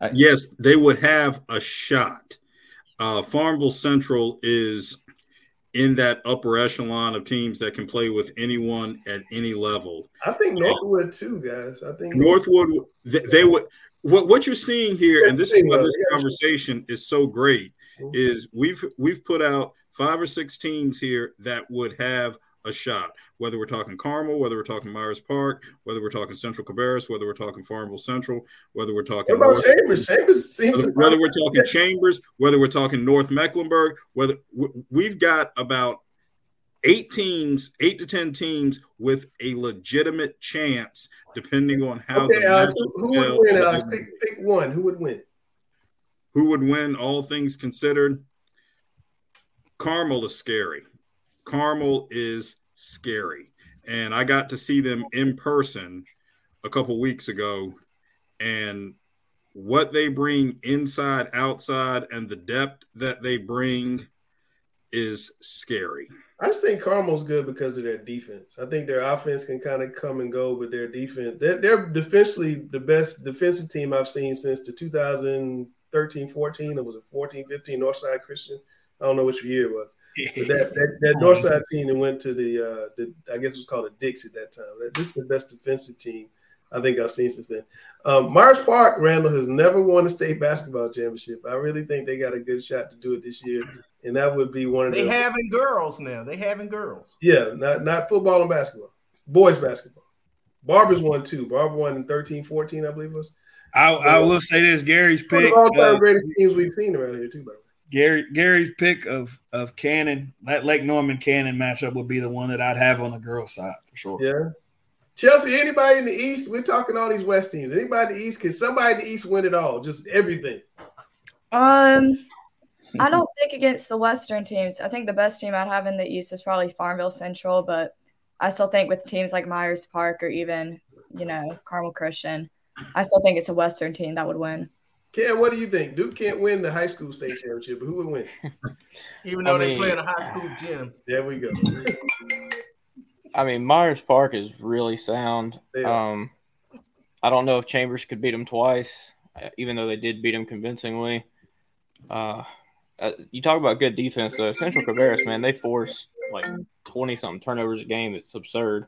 Uh, yes, they would have a shot. Uh, Farmville Central is in that upper echelon of teams that can play with anyone at any level. I think Northwood too, guys. I think Northwood they, they would what what you're seeing here, and this is why this conversation is so great, mm-hmm. is we've we've put out five or six teams here that would have a shot. Whether we're talking Carmel, whether we're talking Myers Park, whether we're talking Central Cabarrus, whether we're talking Farmville Central, whether we're talking North, Chambers, Chambers seems whether, whether we're talking Chambers, whether we're talking North Mecklenburg, whether we've got about eight teams, eight to ten teams with a legitimate chance, depending on how. Okay, uh, Alex, who, would win? Uh, Alex, pick, pick one. Who would win? Who would win? All things considered, Carmel is scary. Carmel is scary. And I got to see them in person a couple weeks ago. And what they bring inside, outside, and the depth that they bring is scary. I just think Carmel's good because of their defense. I think their offense can kind of come and go, but their defense, they're, they're defensively the best defensive team I've seen since the 2013 14. It was a 14 15 Northside Christian. I don't know which year it was. But that that, that Northside team that went to the, uh, the I guess it was called the Dix at that time. This is the best defensive team I think I've seen since then. Um, Myers Park, Randall has never won a state basketball championship. I really think they got a good shot to do it this year, and that would be one of they the, having girls now. They having girls. Yeah, not not football and basketball, boys basketball. Barber's won too. Barber won in 13, 14, I believe it was. I, I will say this: Gary's pick. All time uh, greatest teams we've seen around here too, by Gary Gary's pick of of Cannon, that Lake Norman Cannon matchup would be the one that I'd have on the girls' side for sure. Yeah. Chelsea, anybody in the East? We're talking all these West teams. Anybody in the East? Can somebody in the East win it all? Just everything. Um, I don't think against the Western teams. I think the best team I'd have in the East is probably Farmville Central, but I still think with teams like Myers Park or even, you know, Carmel Christian, I still think it's a Western team that would win. Ken, what do you think? Duke can't win the high school state championship, but who would win? Even though I they play in a high school gym. There we go. I mean, Myers Park is really sound. They. Um, I don't know if Chambers could beat them twice, uh, even though they did beat them convincingly. Uh, uh, you talk about good defense, though. Central Cabarrus, man, they force like twenty something turnovers a game. It's absurd.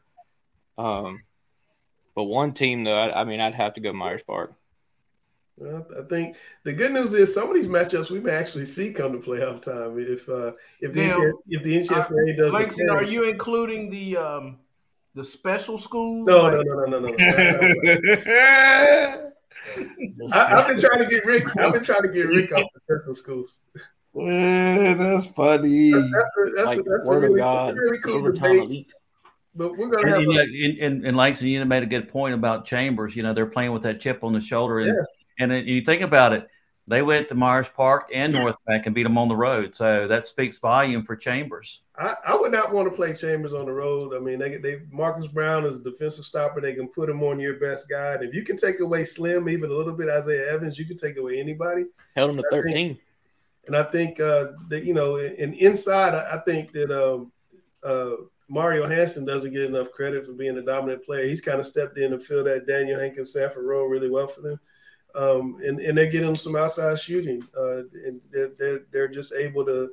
Um, but one team, though, I, I mean, I'd have to go Myers Park. Well, I think the good news is some of these matchups we may actually see come to playoff time if uh, if the Now, NCSA, if the NCSA does. Langston, are you including the um the special schools? No, Like- no, no, no, no, no. I, I've been trying to get Rick. I've been trying to get Rick off the special schools. That's funny. That's, a, that's, Like a, that's a word of really, God, that's a really cool overtime debate. But we're gonna And, have. and, a- and, and, and Langston, you made a good point about Chambers. You know, they're playing with that chip on the shoulder, and Yeah. And then you think about it, they went to Myers Park and North Meck and beat them on the road. So that speaks volume for Chambers. I, I would not want to play Chambers on the road. I mean, they they Marcus Brown is a defensive stopper. They can put him on your best guy. And if you can take away Slim even a little bit, Isaiah Evans, you can take away anybody. Held them to I think- thirteen. And I think uh, that you know, and inside, I I think that um, uh, Mario Hansen doesn't get enough credit for being a dominant player. He's kind of stepped in and filled that Daniel Hankins Sanford role really well for them. Um, and, and they're getting some outside shooting. Uh, and they're, they're, they're just able to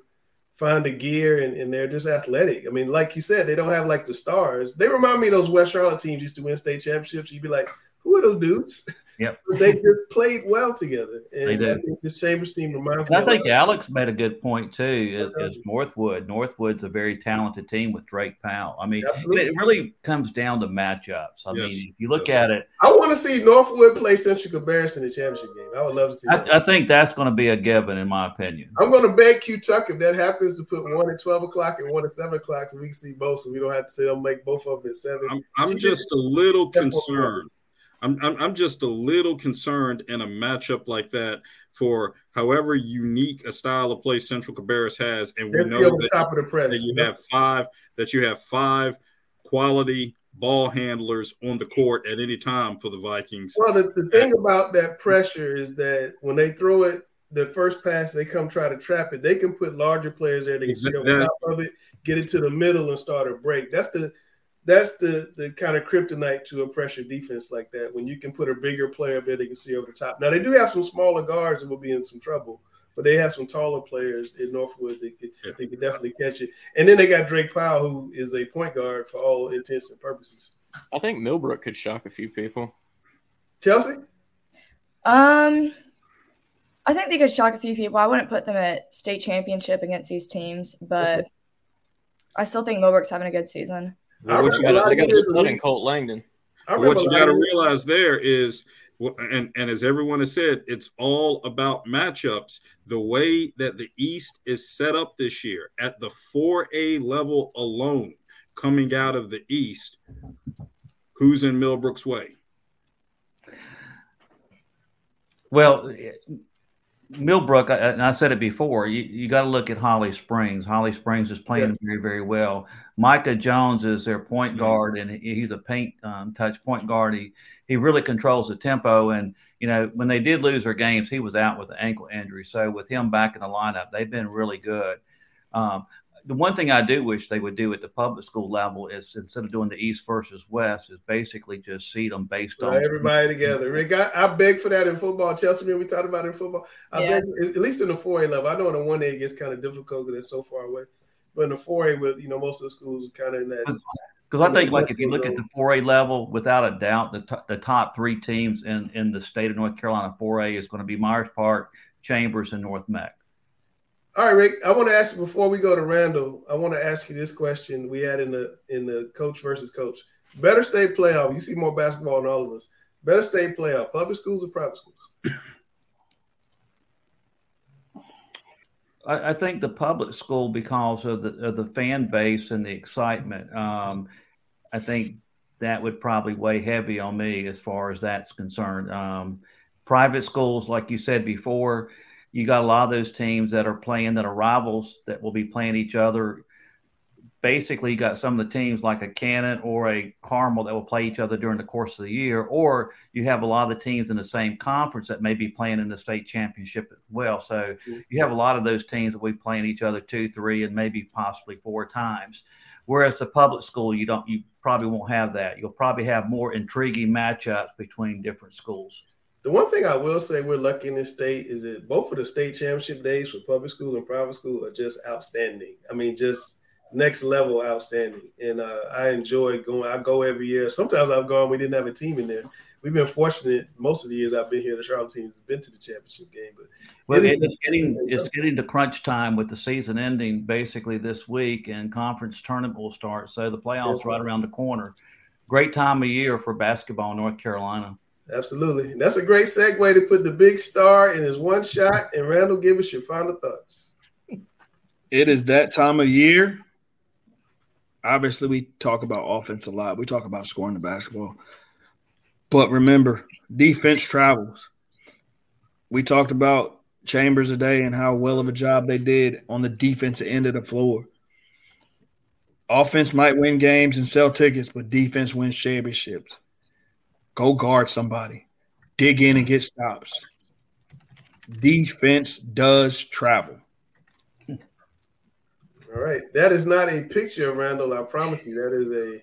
find the gear and, and they're just athletic. I mean, like you said, they don't have like the stars. They remind me of those West Charlotte teams used to win state championships. You'd be like, who are those dudes? Yep. They just played well together. And They did. I think this Chambers team reminds And me I think of Alex made a good point too. Is, uh-huh. is Northwood? Northwood's a very talented team with Drake Powell. I mean, Absolutely. it really comes down to matchups. I Yes. mean, if you look at it, I want to see Northwood play Central Cabarrus in the championship game. I would love to see that. I, I think that's going to be a given, in my opinion. I'm going to beg Q Tuck if that happens to put one at 12 o'clock and one at 7 o'clock so we can see both so we don't have to say they'll make both of them at 7. I'm, I'm just a little concerned. I'm, I'm, I'm just a little concerned in a matchup like that for however unique a style of play Central Cabarrus has, and we know be on the that, top of the press. that you have five that you have five quality ball handlers on the court at any time for the Vikings. Well, the, the thing about that pressure is that when they throw it, the first pass, they come try to trap it. They can put larger players there. They can sit on top of it, get it to the middle, and start a break. That's the that's the the kind of kryptonite to a pressure defense like that. When you can put a bigger player up there, they can see over the top. Now they do have some smaller guards that will be in some trouble, but they have some taller players in Northwood that could, they could definitely catch it. And then they got Drake Powell, who is a point guard for all intents and purposes. I think Millbrook could shock a few people. Chelsea. Um, I think they could shock a few people. I wouldn't put them at state championship against these teams, but I still think Millbrook's having a good season. Well, what you got gotta- they got a stud in Colt Langdon. What you got to realize there is, and and as everyone has said, it's all about matchups. The way that the East is set up this year at the 4A level alone, coming out of the East, who's in Millbrook's way? Well, Millbrook, I- and I said it before, you, you got to look at Holly Springs. Holly Springs is playing very, very well. Micah Jones is their point guard, and he's a paint um, touch point guard. He, he really controls the tempo. And, you know, when they did lose their games, he was out with an ankle injury. So with him back in the lineup, they've been really good. Um, the one thing I do wish they would do at the public school level is instead of doing the East versus West, is basically just seed them based Put on everybody together. Rick, I, I beg for that in football. Chelsea, we talked about it in football. I Yeah. beg, at least in the 4A level. I know in the 1A it gets kind of difficult because it's so far away. But in the 4A, with you know, most of the schools kind of in that. Because I think, like, if you look at the 4A level, without a doubt, the, t- the top three teams in, in the state of North Carolina 4A is going to be Myers Park, Chambers, and North Meck. All right, Rick. I want to ask you before we go to Randall. I want to ask you this question we had in the in the coach versus coach. Better state playoff. You see more basketball than all of us. Better state playoff. Public schools or private schools? I, I think the public school, because of the of the fan base and the excitement, um, I think that would probably weigh heavy on me as far as that's concerned. Um, private schools, like you said before, you got a lot of those teams that are playing that are rivals that will be playing each other. Basically, you got some of the teams like a Cannon or a Carmel that will play each other during the course of the year, or you have a lot of the teams in the same conference that may be playing in the state championship as well. So mm-hmm. you have a lot of those teams that will be playing each other two, three, and maybe possibly four times. Whereas the public school, you don't, you probably won't have that. You'll probably have more intriguing matchups between different schools. The one thing I will say we're lucky in this state is that both of the state championship days for public school and private school are just outstanding. I mean, just next level outstanding. And uh, I enjoy going. I go every year. Sometimes I've gone. We didn't have a team in there. We've been fortunate most of the years I've been here. The Charlotte teams have been to the championship game, but well, it it's getting it's getting to crunch time with the season ending basically this week, and conference tournament will start. So the playoffs right around the corner. Great time of year for basketball in North Carolina. Absolutely. That's a great segue to put the big star in his one shot. And Randall, give us your final thoughts. It is that time of year. Obviously, we talk about offense a lot. We talk about scoring the basketball. But remember, defense travels. We talked about Chambers today and how well of a job they did on the defensive end of the floor. Offense might win games and sell tickets, but defense wins championships. Go guard somebody. Dig in and get stops. Defense does travel. All right. That is not a picture of Randall. I promise you. That is a.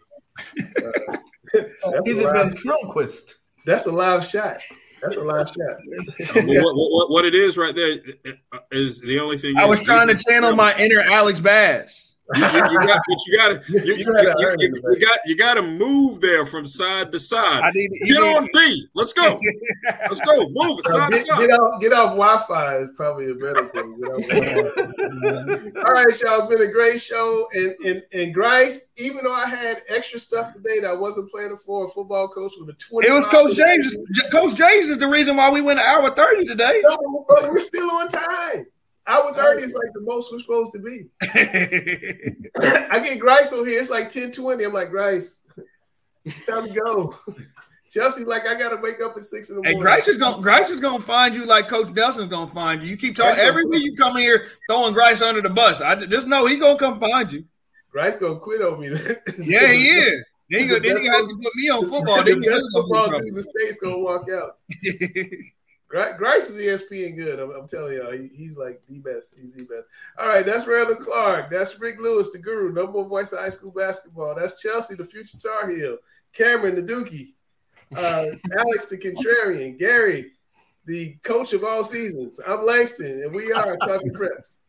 Uh, that's He's a ventriloquist. That's a live shot. That's a live shot. what, what, what, it is right there is the only thing. I was trying to channel my inner Alex Bass. You, you, you got, but you got to, you, you, you, got, you got to move there from side to side. I need, get on B. Let's go. Let's go. Move it side get, to side. Get off, get off Wi-Fi is probably a better thing. All right, y'all. It's been a great show. And and and Grice, even though I had extra stuff today that I wasn't planning for, a football coach with a twenty. It was Coach James. Coach James is the reason why we went an hour thirty today. No, but we're still on time. Hour 30 is like the most we're supposed to be. I get Grice on here. It's like 10 20. I'm like, Grice, it's time to go. Chelsea, like, I gotta wake up at six in the morning. Hey, Grice is gonna Grice is gonna find you like Coach Nelson's gonna find you. You keep talking every week you come here throwing Grice under the bus. I just know he gonna come find you. Grice gonna quit on me. yeah, he is. Then you, then you have to put me on football. Then the you best football team in the state's gonna walk out. Grice is ESPN good. I'm, I'm telling y'all, he, he's like the best. He's the best. All right, that's Randall Clark. That's Rick Lewis, the guru, number one voice of high school basketball. That's Chelsea, the future Tar Heel. Cameron, the Dookie. Uh, Alex, the contrarian. Gary, the coach of all seasons. I'm Langston, and we are Talking Preps.